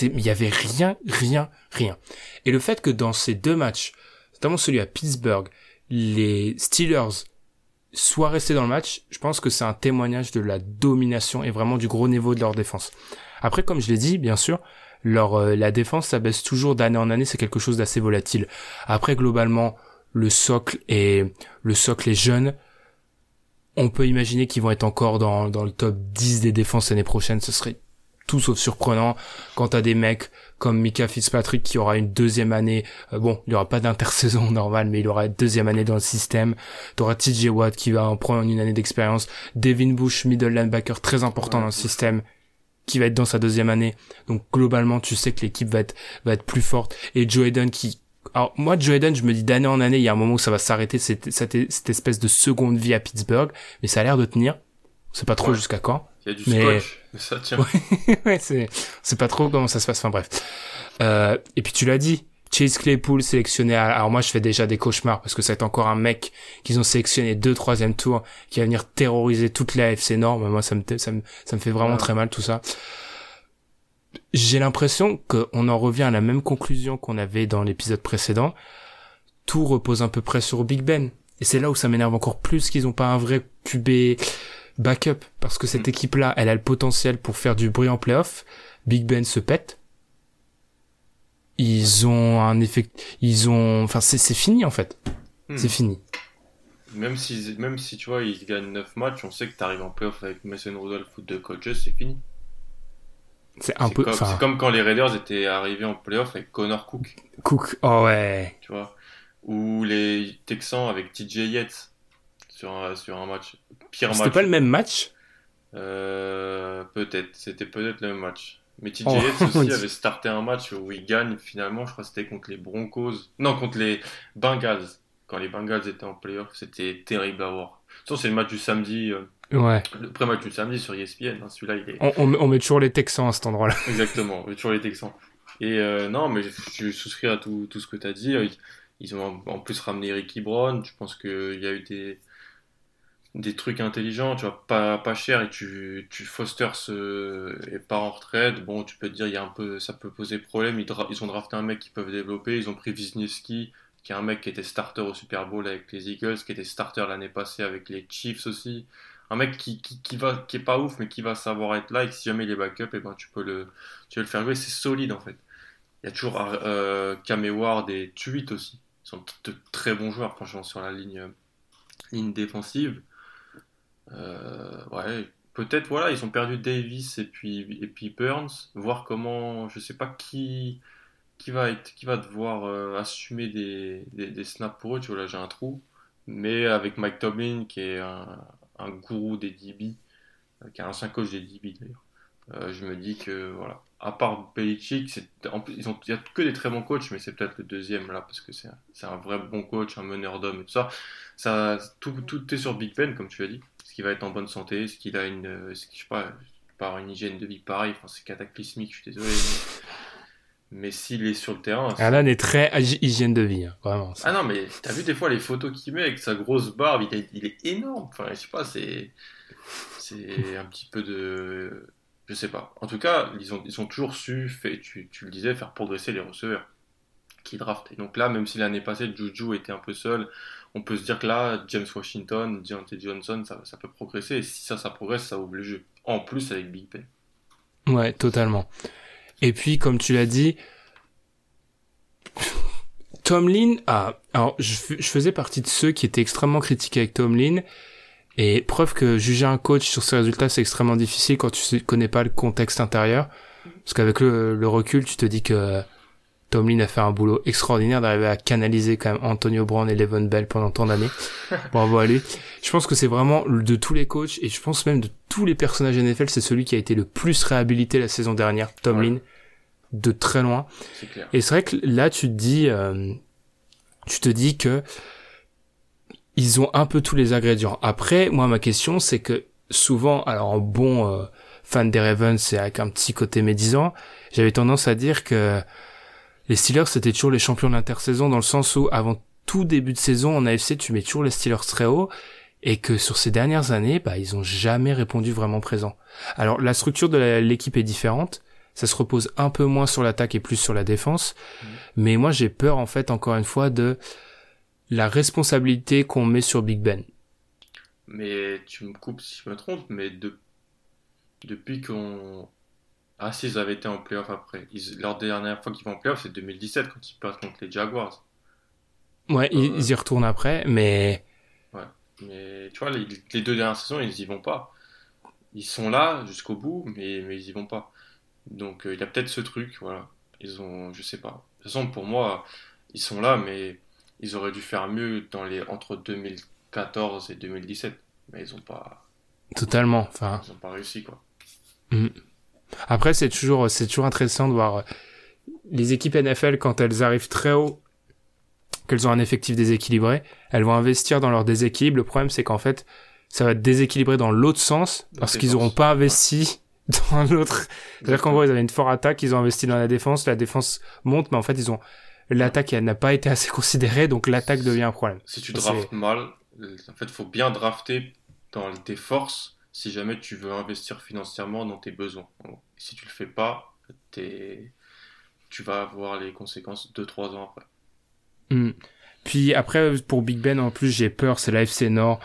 Il y avait rien, rien, rien. Et le fait que dans ces deux matchs, notamment celui à Pittsburgh, les Steelers soient restés dans le match, je pense que c'est un témoignage de la domination et vraiment du gros niveau de leur défense. Après, comme je l'ai dit, bien sûr, leur euh, la défense ça baisse toujours d'année en année, c'est quelque chose d'assez volatile. Après globalement, le socle est le socle est jeune. On peut imaginer qu'ils vont être encore dans, dans le top 10 des défenses l'année prochaine, ce serait tout sauf surprenant quand t'as des mecs comme Mika Fitzpatrick qui aura une deuxième année. Euh, bon, il y aura pas d'intersaison normale, mais il aura une deuxième année dans le système. T'auras TJ Watt qui va en prendre une année d'expérience. Devin Bush, middle linebacker très important dans le système qui va être dans sa deuxième année. Donc globalement, tu sais que l'équipe va être va être plus forte. Et Joe Eden qui alors moi Joe Eden, je me dis d'année en année, il y a un moment où ça va s'arrêter cette, cette, espèce de seconde vie à Pittsburgh, mais ça a l'air de tenir. C'est pas trop jusqu'à quand. Il y a du mais... scotch, ça tient. ouais, c'est c'est pas trop comment ça se passe. Enfin bref. Euh, et puis tu l'as dit, Chase Claypool sélectionné. Alors moi, je fais déjà des cauchemars parce que c'est encore un mec qu'ils ont sélectionné deux troisième tour qui va venir terroriser toute la FC Nord. Moi, ça me ça me ça me fait vraiment très mal tout ça. J'ai l'impression qu'on en revient à la même conclusion qu'on avait dans l'épisode précédent. Tout repose un peu près sur Big Ben. Et c'est là où ça m'énerve encore plus qu'ils ont pas un vrai QB backup parce que cette mm. équipe là, elle a le potentiel pour faire du bruit en playoff. Big Ben se pète ils ont un effet, ils ont, enfin c'est fini en fait, hmm. c'est fini. Même si, même si tu vois, ils gagnent 9 matchs, on sait que tu arrives en playoff avec Mason Rudolph ou deux coaches, c'est fini. C'est un peu. C'est comme quand les Raiders étaient arrivés en playoff avec Connor Cook. Cook, oh ouais. Tu vois. Ou les Texans avec TJ Yates sur un, sur un match. Pire match. C'était pas le même match? Euh, Peut-être. C'était peut-être le même match. Mais TJ oh, aussi avait starté un match où il gagne finalement, je crois que c'était contre les Broncos. Non, contre les Bengals. Quand les Bengals étaient en playoff, c'était terrible à voir. De c'est le match du samedi. Euh, ouais. Le pré-match du samedi sur ESPN. Hein, celui-là, il est... on, met toujours les Texans à cet endroit-là. Exactement, on met toujours les Texans. Et euh, non, mais je, souscris à tout, tout ce que tu as dit. Ils, ont en plus ramené Ricky Brown. Je pense qu'il y a eu des des trucs intelligents, tu vois, pas, pas cher et tu, tu fosters ce, et pas en retraite, bon, tu peux te dire, il y a un peu, ça peut poser problème. Ils, ils ont drafté un mec qui peuvent développer, ils ont pris Wisniewski, qui est un mec qui était starter au Super Bowl avec les Eagles, qui était starter l'année passée avec les Chiefs aussi. Un mec qui, qui, qui, va, qui est pas ouf, mais qui va savoir être là, et si jamais il est backup, et eh ben, tu peux le, tu peux le faire jouer, c'est solide en fait. Il y a toujours euh, Ward et Tuit aussi. Ils sont de très bons joueurs, franchement, sur la ligne, ligne défensive. Euh, ouais, peut-être voilà, ils ont perdu Davis et puis et puis Burns. Voir comment, je sais pas qui qui va être, qui va devoir euh, assumer des, des, snaps pour eux. Tu vois là, j'ai un trou. Mais avec Mike Tomlin qui est un, gourou des DB, euh, qui est un ancien coach des DB d'ailleurs. je me dis que voilà, à part Belichick, il n'y a que des très bons coachs, mais c'est peut-être le deuxième là, parce que c'est un vrai bon coach, un meneur d'hommes et tout ça. ça tout, tout est sur Big Ben, comme tu as dit qu'il va être en bonne santé Est-ce qu'il a une, euh, je sais pas, par une hygiène de vie pareille enfin, C'est cataclysmique, je suis désolé. Mais, s'il est sur le terrain. Alan est très hygiène de vie, hein, vraiment. Ah non, mais t'as vu des fois les photos qu'il met avec sa grosse barbe, il est, il est énorme. Enfin, je sais pas, c'est. C'est un petit peu de. Je sais pas. En tout cas, ils ont, ils ont toujours su, fait, tu, tu le disais, faire progresser les receveurs qui draftent. Et donc là, même si l'année passée, Juju était un peu seul, on peut se dire que là, James Washington, Deontay Johnson, ça, peut progresser. Et si ça, ça progresse, ça ouvre le jeu. En plus avec Big Ben. Ouais, totalement. Et puis, comme tu l'as dit, Tomlin a... Alors, je, faisais partie de ceux qui étaient extrêmement critiqués avec Tomlin. Et preuve que juger un coach sur ses résultats, c'est extrêmement difficile quand tu connais pas le contexte intérieur. Parce qu'avec le recul, tu te dis que Tomlin a fait un boulot extraordinaire d'arriver à canaliser quand même Antonio Brown et Levon Bell pendant tant d'années. Bravo à lui. Je pense que c'est vraiment de tous les coachs et je pense même de tous les personnages NFL, c'est celui qui a été le plus réhabilité la saison dernière, Tomlin, de très loin. Et c'est vrai que là, tu te dis, euh, tu te dis que ils ont un peu tous les ingrédients. Après, moi, ma question, c'est que souvent, alors en bon euh, fan des Ravens, c'est avec un petit côté médisant, j'avais tendance à dire que les Steelers c'était toujours les champions de l'intersaison dans le sens où avant tout début de saison en AFC tu mets toujours les Steelers très haut et que sur ces dernières années bah ils ont jamais répondu vraiment présent. Alors la structure de l'équipe est différente, ça se repose un peu moins sur l'attaque et plus sur la défense, mmh. mais moi j'ai peur en fait encore une fois de la responsabilité qu'on met sur Big Ben. Mais tu me coupes si je me trompe, mais de... depuis qu'on ah si, ils avaient été en playoff après. leur dernière fois qu'ils vont en playoff, c'est 2017 quand ils perdent contre les Jaguars. Ouais, ils, euh, y retournent après, mais... Ouais, mais tu vois, les, deux dernières saisons, ils y vont pas. Ils sont là jusqu'au bout, mais, mais ils y vont pas. Donc euh, il y a peut-être ce truc, voilà. Ils ont, je sais pas. De toute façon, pour moi, ils sont là, mais ils auraient dû faire mieux dans les entre 2014 et 2017. Mais ils ont pas... Totalement, enfin... Ils ont pas réussi, quoi. Mm. Après, c'est toujours, c'est toujours intéressant de voir euh, les équipes NFL quand elles arrivent très haut, qu'elles ont un effectif déséquilibré, elles vont investir dans leur déséquilibre. Le problème, c'est qu'en fait, ça va être déséquilibré dans l'autre sens parce qu'ils n'auront pas investi dans l'autre. C'est-à-dire qu'en gros, ils avaient une forte attaque, ils ont investi dans la défense, la défense monte, mais en fait, ils ont l'attaque n'a pas été assez considérée, donc l'attaque devient un problème. Si tu draftes mal, en fait, il faut bien drafter dans tes forces si jamais tu veux investir financièrement dans tes besoins. Si tu le fais pas, tu vas avoir les conséquences 2-3 ans après. Hmm. Puis après, pour Big Ben, en plus, j'ai peur, c'est l'AFC Nord.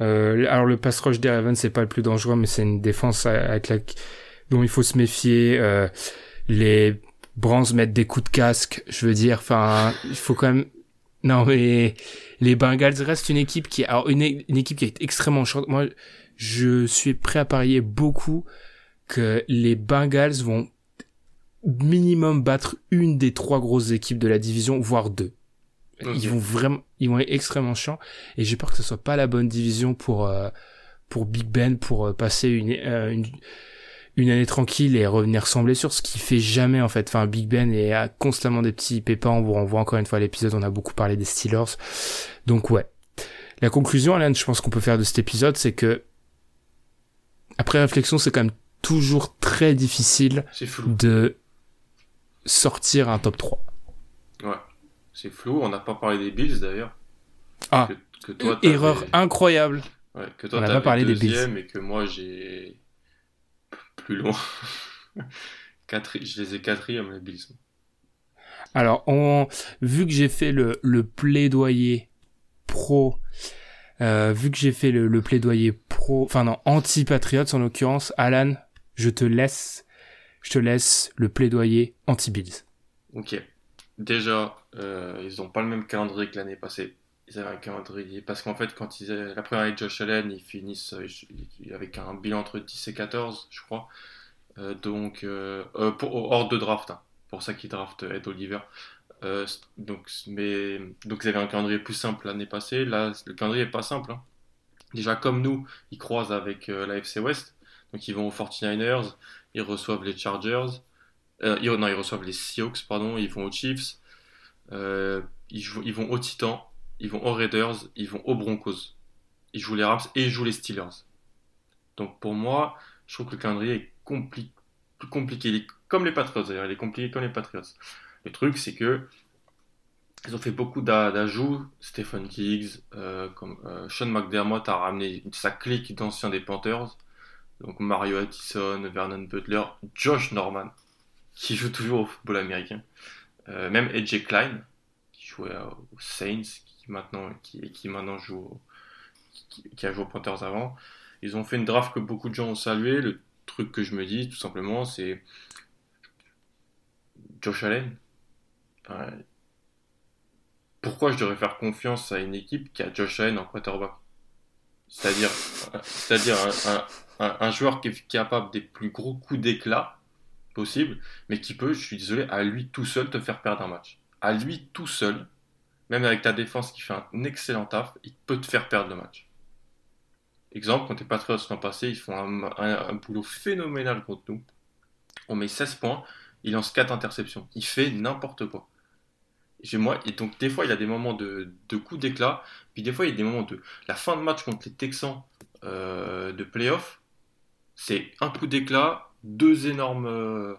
Euh, alors le pass rush des Ravens, c'est pas le plus dangereux, mais c'est une défense avec dont il faut se méfier. Euh, les Browns mettent des coups de casque, je veux dire. Enfin, il faut quand même... Non, mais les Bengals restent une équipe qui... Alors, une, une équipe qui est extrêmement short. Moi, je suis prêt à parier beaucoup que les Bengals vont minimum battre une des trois grosses équipes de la division, voire deux. Ils vont vraiment, ils vont être extrêmement chiants et j'ai peur que ce soit pas la bonne division pour euh, pour Big Ben pour euh, passer une, euh, une, une année tranquille et revenir sans blessure, ce qui fait jamais en fait. Enfin, Big Ben est a constamment des petits pépins. On vous renvoie encore une fois à l'épisode. On a beaucoup parlé des Steelers. Donc ouais. La conclusion, Alan, je pense qu'on peut faire de cet épisode, c'est que après réflexion, c'est quand même toujours très difficile de sortir un top 3. Ouais, c'est flou. On n'a pas parlé des Bills d'ailleurs. Ah, erreur incroyable. Ouais, que toi, on n'a pas parlé des Bills. Et que moi, j'ai plus loin. je les ai quatrièmes, les Bills. Alors, on... vu que j'ai fait le, le plaidoyer pro, euh, vu que j'ai fait le, plaidoyer pro, enfin non, anti-patriots en l'occurrence, Alan, je te laisse, je laisse le plaidoyer anti-Bills. Ok. Déjà, euh, ils n'ont pas le même calendrier que l'année passée. Ils avaient un calendrier. Parce qu'en fait, quand ils la première année Josh Allen, ils finissent euh, avec un bilan entre 10 et 14, je crois. Donc, hors de draft. Hein. Pour ça qu'ils draftent Ed Oliver. Donc, mais, donc, ils avaient un calendrier plus simple l'année passée. Là, le calendrier n'est pas simple. Hein. Déjà, comme nous, ils croisent avec la FC West. Donc, ils vont aux 49ers, ils reçoivent les Chargers. Euh, non, ils reçoivent les Seahawks, pardon, ils vont aux Chiefs, euh, ils, vont aux Titans, ils vont aux Raiders, ils vont aux Broncos. Ils jouent les Rams et ils jouent les Steelers. Donc pour moi, je trouve que le calendrier est plus compliqué. comme les Patriots d'ailleurs, il est compliqué comme les Patriots. Le truc, c'est que ils ont fait beaucoup d'ajouts. Stephen Diggs, euh, comme, euh, Sean McDermott a ramené sa clique d'anciens des Panthers. Donc Mario Addison, Vernon Butler, Josh Norman qui joue toujours au football américain. Euh, même AJ Klein, qui jouait aux Saints, qui maintenant, qui maintenant joue qui, a joué aux Panthers avant. Ils ont fait une draft que beaucoup de gens ont salué. Le truc que je me dis, tout simplement, c'est Josh Allen. Pourquoi je devrais faire confiance à une équipe qui a Josh Allen en quarterback? C'est-à-dire, c'est-à-dire un, un, joueur qui est capable des plus gros coups d'éclat possible, mais qui peut, je suis désolé, à lui tout seul te faire perdre un match. À lui tout seul, même avec ta défense qui fait un excellent taf, il peut te faire perdre le match. Exemple, quand les Patriots l'an passé, ils font un, boulot phénoménal contre nous. On met 16 points, il lance 4 interceptions. Il fait n'importe quoi. Et, moi, et donc des fois, il a des moments de, de coups d'éclat, puis des fois, il y a des moments de la fin de match contre les Texans euh, de playoff. C'est un coup d'éclat, deux énormes euh,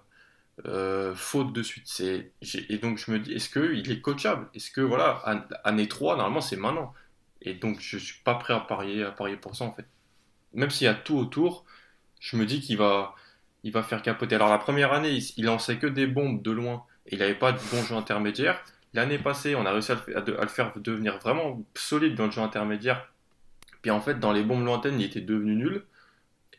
euh, fautes de suite. C'est, et donc je me dis, est-ce qu'il est coachable? Est-ce que, voilà, année 3, normalement c'est maintenant. Et donc je suis pas prêt à parier, à parier pour ça en fait. Même s'il y a tout autour, je me dis qu'il va, il va faire capoter. Alors la première année, il, lançait que des bombes de loin et il n'avait pas de bon jeu intermédiaire. L'année passée, on a réussi à le, à le, faire devenir vraiment solide dans le jeu intermédiaire. Puis en fait, dans les bombes lointaines, il était devenu nul.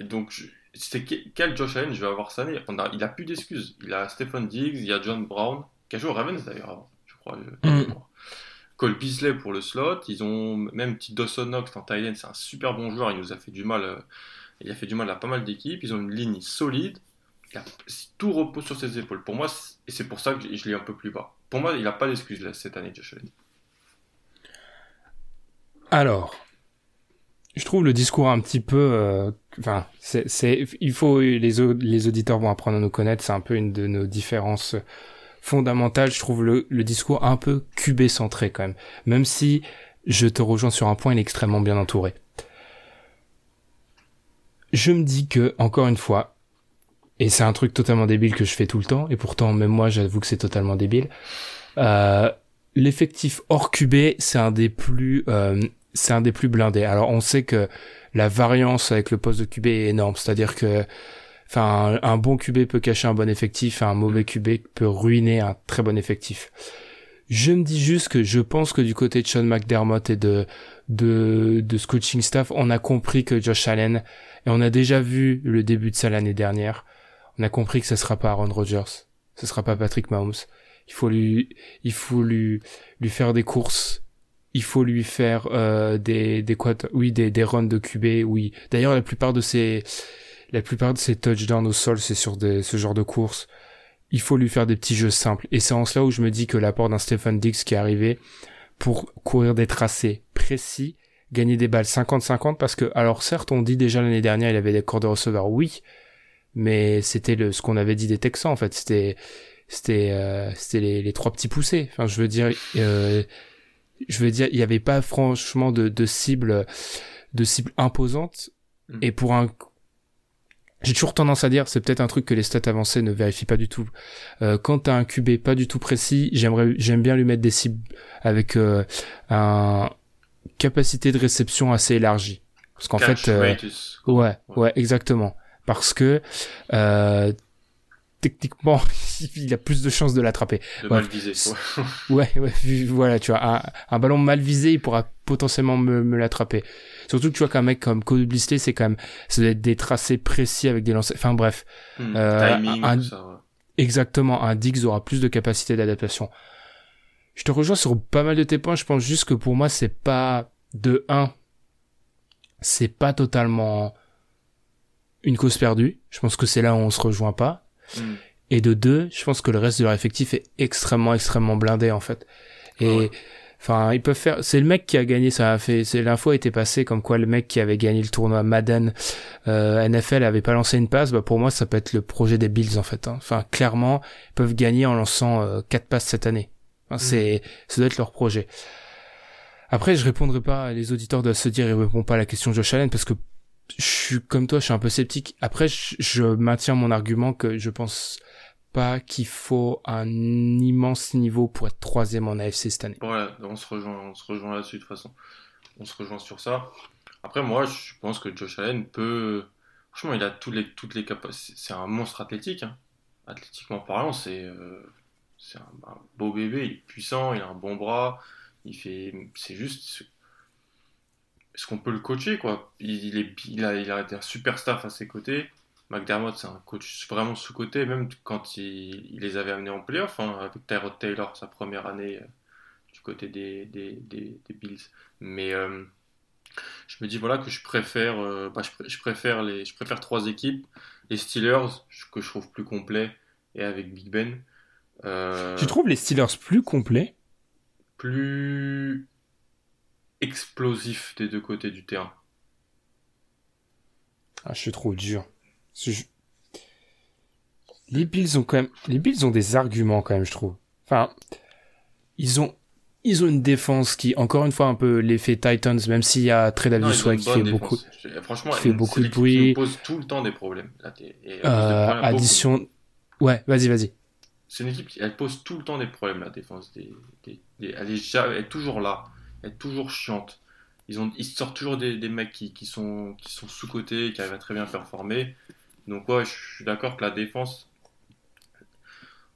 Et donc, c'est quel Josh Allen je vais avoir cette année Il a plus d'excuses. Il a Stephen Diggs, il y a John Brown, qui a joué au Ravens d'ailleurs je crois. Mm. Cole Beasley pour le slot. Ils ont même petit Dawson Knox en Thailand, c'est un super bon joueur. Il nous a fait du mal. Euh, il a fait du mal à pas mal d'équipes. Ils ont une ligne solide. tout repose sur ses épaules. Pour moi, et c'est pour ça que je l'ai un peu plus bas. Pour moi, il n'a pas d'excuses cette année, Josh. Alors, je trouve le discours un petit peu euh, enfin c'est il faut les les auditeurs vont apprendre à nous connaître c'est un peu une de nos différences fondamentales je trouve le, le discours un peu cubé centré quand même même si je te rejoins sur un point il est extrêmement bien entouré je me dis que encore une fois et c'est un truc totalement débile que je fais tout le temps et pourtant même moi j'avoue que c'est totalement débile euh, l'effectif hors QB c'est un des plus euh, c'est un des plus blindés. Alors on sait que la variance avec le poste de QB est énorme, c'est-à-dire que enfin un, bon QB peut cacher un bon effectif, un mauvais QB peut ruiner un très bon effectif. Je me dis juste que je pense que du côté de Sean McDermott et de de, de coaching staff, on a compris que Josh Allen et on a déjà vu le début de ça l'année dernière. On a compris que ce sera pas Aaron Rodgers, ce sera pas Patrick Mahomes. Il faut lui il faut lui lui faire des courses. Il faut lui faire euh, des des quoi oui des des runs de QB oui. D'ailleurs la plupart de ces la plupart de ces touchdowns au sol c'est sur des, ce genre de course il faut lui faire des petits jeux simples. Et c'est en cela où je me dis que l'apport d'un Stephen Dix qui est arrivé pour courir des tracés précis gagner des balles 50-50 parce que alors certes on dit déjà l'année dernière il avait des corps de receveur. Oui mais c'était le ce qu'on avait dit des Texans en fait c'était c'était euh, c'était les, les trois petits poussés enfin je veux dire euh, je veux dire, il n'y avait pas franchement de, de cible, de cible imposante. Mm. Et pour un, j'ai toujours tendance à dire, c'est peut-être un truc que les stats avancées ne vérifient pas du tout. Euh, quand t'as un QB pas du tout précis, j'aimerais, j'aime bien lui mettre des cibles avec euh, un capacité de réception assez élargie. Parce qu'en fait, euh, ouais, ouais, exactement. Parce que euh, techniquement, il a plus de chances de l'attraper. De mal viser. ouais, ouais, voilà, tu vois, un, un, ballon mal visé, il pourra potentiellement me, me l'attraper. Surtout que tu vois qu'un mec comme Cody Blisley, c'est quand même, ça doit être des tracés précis avec des lancers. Enfin bref, hmm, euh, timing, un, ça, ouais. exactement, un Dix aura plus de capacité d'adaptation. Je te rejoins sur pas mal de tes points. Je pense juste que pour moi, c'est pas de 1, c'est pas totalement une cause perdue. Je pense que c'est là où on se rejoint pas. Mm. Et de deux, je pense que le reste de leur effectif est extrêmement, extrêmement blindé, en fait. Et, enfin, ils peuvent faire, c'est le mec qui a gagné, ça a fait, c'est, l'info a été passée comme quoi le mec qui avait gagné le tournoi Madden, euh, NFL avait pas lancé une passe, bah, pour moi, ça peut être le projet des Bills, en fait, hein. Enfin, clairement, ils peuvent gagner en lançant euh, quatre passes cette année. Enfin, mm. c'est, ça doit être leur projet. Après, je répondrai pas, les auditeurs doivent se dire, ils répondent pas à la question de Josh Allen parce que je suis comme toi, je suis un peu sceptique. Après, je, maintiens mon argument que je pense pas qu'il faut un immense niveau pour être troisième en AFC cette année. On se rejoint, on se rejoint là-dessus de toute façon. On se rejoint sur ça. Après, moi, je pense que Josh Allen peut. Franchement, il a toutes les, toutes les capacités. C'est un monstre athlétique. Hein. Athlétiquement parlant, c'est euh, c'est un, un, beau bébé. Il est puissant, il a un bon bras. Il fait. C'est juste est-ce qu'on peut le coacher quoi il, est, il, a, il a un super staff à ses côtés. McDermott, c'est un coach vraiment sous-côté, même quand il, il, les avait amenés en playoff, hein, avec Tyrod Taylor, sa première année euh, du côté des, des, des, des Bills. Mais euh, je me dis voilà que je préfère, euh, bah, je, je, préfère les, je préfère trois équipes. Les Steelers, que je trouve plus complets, et avec Big Ben. tu trouves les Steelers plus complets? Plus explosif des deux côtés du terrain. Ah, je suis trop dur. Les Bills ont quand même, les Bills ont des arguments quand même, je trouve. Enfin, ils ont, ils ont une défense qui, encore une fois, un peu l'effet Titans, même s'il y a Tredavious White qui fait beaucoup, franchement, qui fait beaucoup de bruit. Pose tout le temps des problèmes. Là, euh, addition, ouais, vas-y, vas-y. C'est une équipe qui, elle pose tout le temps des problèmes, la défense. Des, des, elle, est, elle est toujours là est toujours chiante. Ils, ont, ils sortent toujours des, des mecs qui, qui, sont, qui sont sous-cotés, qui arrivent à très bien performer. Donc ouais, je suis d'accord que la défense,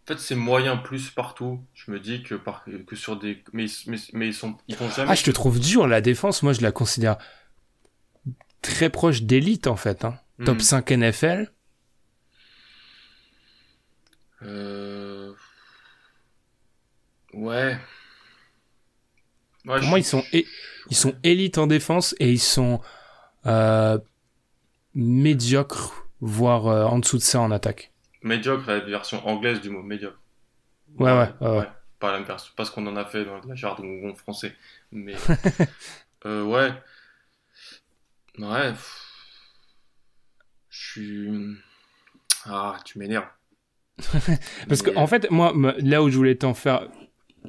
en fait, c'est moyen plus partout. Je me dis que, par, que sur des. Mais, mais, mais ils, sont, ils font jamais. Ah, je te trouve dur, la défense. Moi, je la considère très proche d'élite, en fait. Hein. Top 5 NFL. Euh... Ouais. Pour moi, ils sont, ils sont élites en défense et ils sont euh, médiocres, voire euh, en dessous de ça en attaque. Médiocre, la version anglaise du mot médiocre. Ouais, ouais, ouais. ouais. Pas la même version, pas ce qu'on en a fait dans la jargon français. Mais euh, ouais. Ouais. Je suis. Ah, tu m'énerves. Parce que, en fait, moi, là où je voulais t'en faire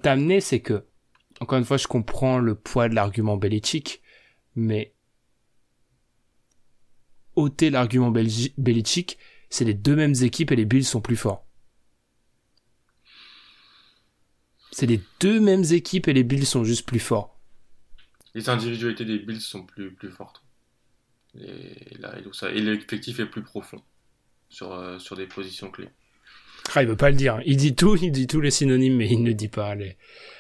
t'amener, c'est que encore une fois, je comprends le poids de l'argument Belichick, mais ôter l'argument Belichick, c'est les deux mêmes équipes et les Bills sont plus forts. C'est les deux mêmes équipes et les Bills sont juste plus forts. Les individualités des Bills sont plus, plus fortes. Et, et l'effectif est plus profond sur, euh, sur des positions clés. Ah, il veut pas le dire. Il dit tout, il dit tous les synonymes, mais il ne dit pas les.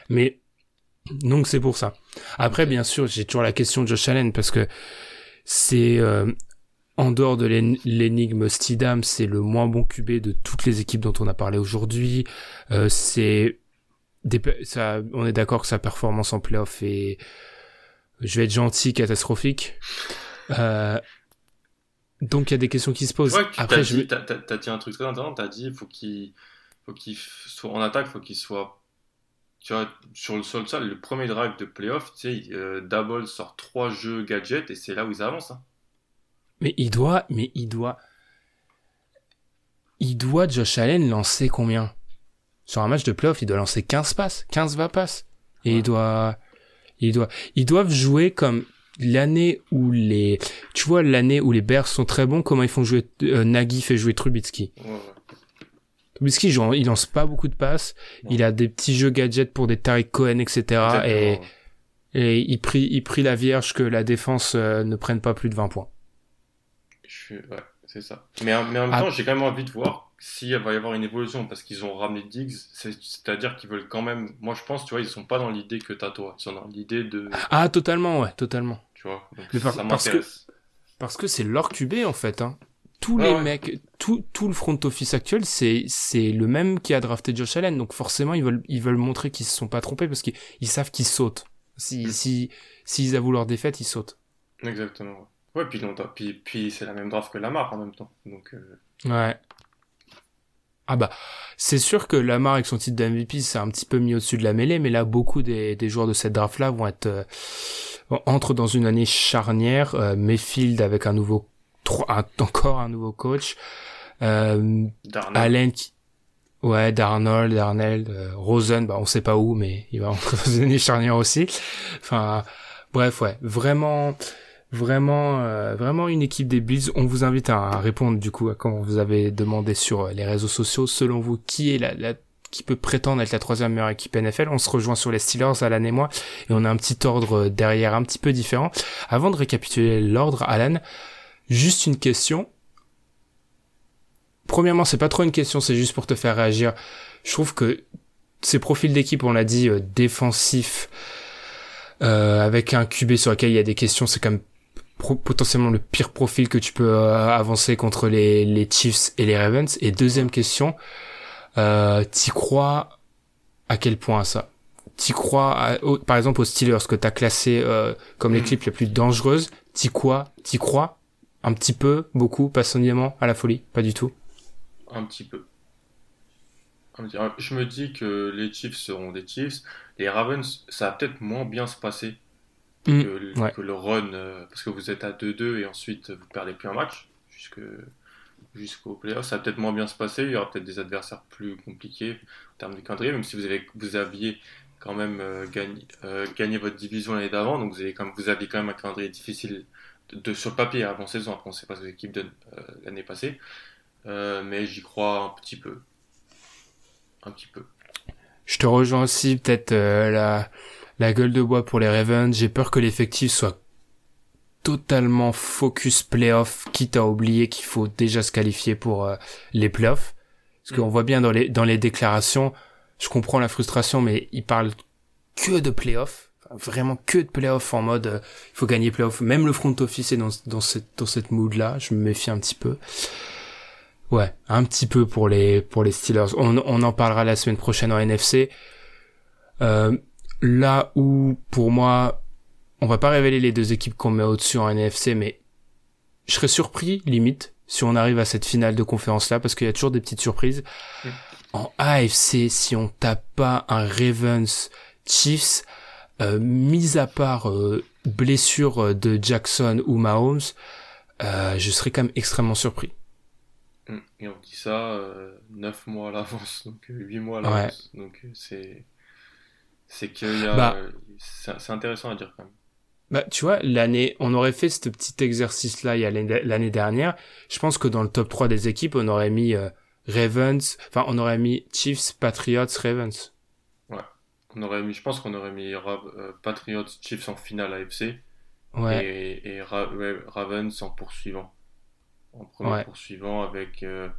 Mais donc c'est pour ça. Après, bien sûr, j'ai toujours la question de Josh Allen parce que c'est euh, en dehors de l'énigme Stidham, c'est le moins bon QB de toutes les équipes dont on a parlé aujourd'hui. Euh, c'est ça, on est d'accord que sa performance en playoff est, je vais être gentil, catastrophique. Euh, donc il y a des questions qui se posent. Ouais, Après, je t'as, t'as dit un truc très intéressant. T'as dit faut qu'il, faut qu'il soit en attaque, faut qu'il soit tu vois, sur le sol ça, le premier drive de playoff, tu sais, euh, sort trois jeux gadgets et c'est là où ils avancent. Hein. Mais il doit, mais il doit, il doit Josh Allen lancer combien? Sur un match de playoff, il doit lancer 15 passes, 15 va passes. Et il doit, il doit, ils doivent jouer comme l'année où les, tu vois, l'année où les Bears sont très bons, comment ils font jouer, euh, Nagy fait jouer Trubitsky. Ouais, ouais. Trubisky, genre, il lance pas beaucoup de passes. Il a des petits jeux gadgets pour des Tariq Cohen, etc. Et, Et il prie, il prie la Vierge que la défense euh, ne prenne pas plus de 20 points. Je Ouais, c'est ça. Mais, mais en même ah. temps, j'ai quand même envie de voir s'il va y avoir une évolution parce qu'ils ont ramené Diggs. C'est-à-dire qu'ils veulent quand même. Moi, je pense, tu vois, ils sont pas dans l'idée que t'as toi. Ils sont dans l'idée de. Ah, totalement, ouais, totalement. Tu vois. ça parce que parce que c'est leur QB en fait. Hein. Tous les mecs, tout, tout le front office actuel, c'est c'est le même qui a drafté Josh Allen. Donc forcément, ils veulent ils veulent montrer qu'ils se sont pas trompés parce qu'ils savent qu'ils sautent. Si, mm. si, s'ils avouent leur défaite, ils sautent. Exactement. Ouais, puis, puis, puis c'est la même draft que Lamar en même temps. Donc, euh, Ouais. Ah bah, c'est sûr que Lamar avec son titre d'MVP, c'est un petit peu mis au-dessus de la mêlée, mais là, beaucoup des, des joueurs de cette draft-là vont être euh, entrent dans une année charnière. Euh, Mayfield avec un nouveau, encore un nouveau coach. Euh, Allen qui, Ouais, Darnold, Darnell, euh, Rosen, bah on sait pas où, mais il va une année charnière aussi. Enfin, bref, ouais, vraiment, vraiment, euh, vraiment une équipe des Bills. On vous invite à, répondre du coup à quand vous avez demandé sur les réseaux sociaux, selon vous, qui est la, la qui peut prétendre être la troisième meilleure équipe NFL. On se rejoint sur les Steelers, Alan et moi, et on a un petit ordre derrière un petit peu différent. Avant de récapituler l'ordre, Alan, juste une question premièrement, c'est pas trop une question, c'est juste pour te faire réagir. Je trouve que ces profils d'équipe, on l'a dit, euh, défensif, euh, avec un QB sur lequel il y a des questions, c'est comme potentiellement le pire profil que tu peux euh, avancer contre les, les Chiefs et les Ravens. Et deuxième question, euh, t'y crois à quel point ça? T'y crois, par exemple, aux Steelers que t'as classé euh, comme l'équipe la plus dangereuse T'y crois T'y crois? Un petit peu, beaucoup, passionnément, à la folie Pas du tout un petit peu. Je me dis que les Chiefs seront des Chiefs. Les Ravens, ça va peut-être moins bien se passer mm, que, le run, euh, parce que vous êtes à 2-2 et ensuite vous perdez plus un match jusqu'au playoff. Ça va peut-être moins bien se passer. Il y aura peut-être des adversaires plus compliqués en termes de calendrier, même si vous, avez, vous aviez quand même euh, euh, gagné, votre division l'année d'avant. Donc vous, avez quand vous aviez quand même un calendrier difficile de, sur le papier avant saison. Après, on ne sait pas ce que l'équipe donne l'année passée. Euh, mais j'y crois un petit peu. Un petit peu. Je te rejoins aussi, peut-être euh, la, la gueule de bois pour les Ravens. J'ai peur que l'effectif soit totalement focus playoff, quitte à oublier qu'il faut déjà se qualifier pour euh, les playoffs. Parce qu'on mm. voit bien dans les, dans les déclarations, je comprends la frustration, mais ils parlent que de playoffs. Vraiment que de playoffs en mode il faut gagner playoffs. Même le front office est dans, dans cette, dans cette mood-là. Je me méfie un petit peu. Ouais, un petit peu pour les pour les Steelers. On, on en parlera la semaine prochaine en NFC. Euh, là où pour moi, on va pas révéler les deux équipes qu'on met au-dessus en NFC, mais je serais surpris limite si on arrive à cette finale de conférence là, parce qu'il y a toujours des petites surprises. En AFC, si on tape pas un Ravens Chiefs, euh, mis à part euh, blessure de Jackson ou Mahomes, euh, je serais quand même extrêmement surpris. Mm. Et on dit ça euh, 9 mois à l'avance, donc 8 euh, mois à l'avance. Donc euh, c'est. C'est y a. Bah, c'est intéressant à dire quand même. Bah, tu vois, l'année, on aurait fait ce petit exercice-là il y a l'année dernière. Je pense que dans le top 3 des équipes, on aurait mis euh, Ravens, enfin, on aurait mis Chiefs, Patriots, Ravens. On aurait mis, je pense qu'on aurait mis Patriots, Chiefs en finale AFC. Ouais. Et, et Ravens en poursuivant en premier poursuivant avec, euh,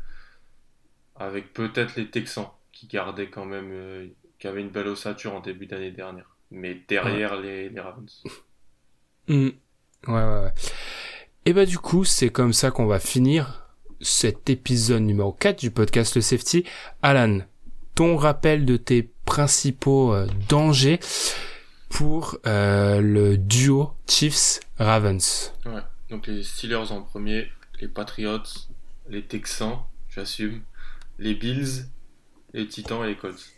avec peut-être les Texans qui gardaient quand même, euh, qui avaient une belle ossature en début d'année dernière, mais derrière les, les, Ravens. Hmm. Ouais, ouais, ouais. Et bah du coup, c'est comme ça qu'on va finir cet épisode numéro 4 du podcast Le Safety. Alan, ton rappel de tes principaux euh, dangers pour le duo Chiefs-Ravens. Ouais, donc les Steelers en premier, les Patriots, les Texans, j'assume, les Bills, les Titans et les Colts.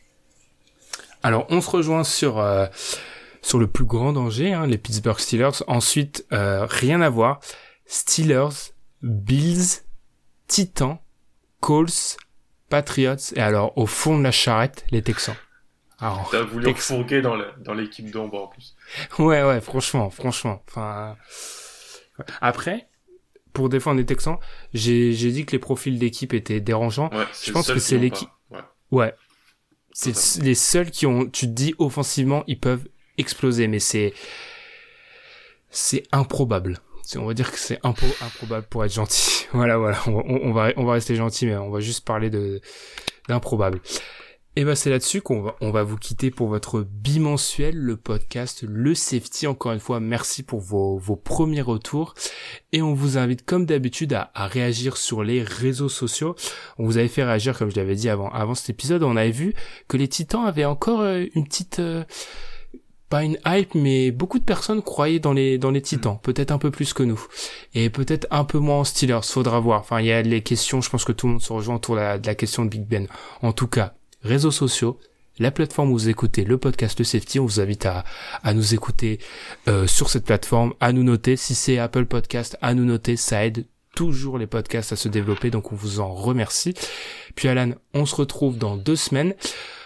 Alors, on se rejoint sur euh, sur le plus grand danger, hein, les Pittsburgh Steelers. Ensuite, euh, rien à voir. Steelers, Bills, Titans, Colts, Patriots. Et alors, au fond de la charrette, les Texans. T'as voulu refourguer dans l'équipe d'ombre en plus. Ouais, ouais, franchement, franchement. Enfin, après, pour défendre les Texans, j'ai dit que les profils d'équipe étaient dérangeants. je pense que c'est l'équipe. Ouais. ouais. C'est les seuls qui ont, tu te dis offensivement, ils peuvent exploser, mais c'est c'est improbable. On va dire que c'est improbable pour être gentil. voilà, voilà. On, va on va rester gentil, mais on va juste parler de d'improbable. Et ben c'est là-dessus qu'on va, on va vous quitter pour votre bimensuel, le podcast Le Safety. Encore une fois, merci pour vos, vos premiers retours. Et on vous invite comme d'habitude à, à, réagir sur les réseaux sociaux. On vous avait fait réagir, comme je l'avais dit avant, avant cet épisode. On avait vu que les Titans avaient encore euh, une petite... Euh, pas une hype, mais beaucoup de personnes croyaient dans les dans les Titans, peut-être un peu plus que nous, et peut-être un peu moins en Steelers. Faudra voir. Enfin, il y a les questions. Je pense que tout le monde se rejoint autour de la, de la question de Big Ben. En tout cas, réseaux sociaux, la plateforme où vous écoutez le podcast Le Safety, on vous invite à, à nous écouter euh, sur cette plateforme, à nous noter. Si c'est Apple Podcast, à nous noter, ça aide toujours les podcasts à se développer, donc on vous en remercie. Puis Alan, on se retrouve dans deux semaines.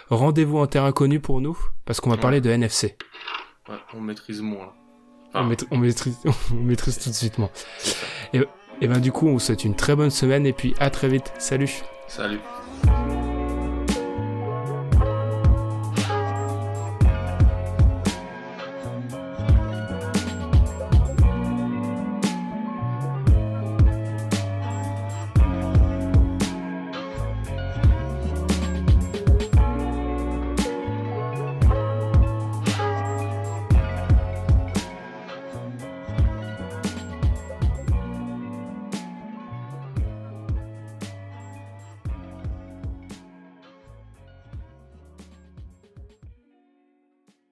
Rendez-vous en terrain connu pour nous, parce qu'on va parler de NFC. Ouais, on maîtrise moins. on, maîtrise, on maîtrise tout de suite moins. Et, et ben du coup, on vous souhaite une très bonne semaine et puis à très vite. Salut. Salut.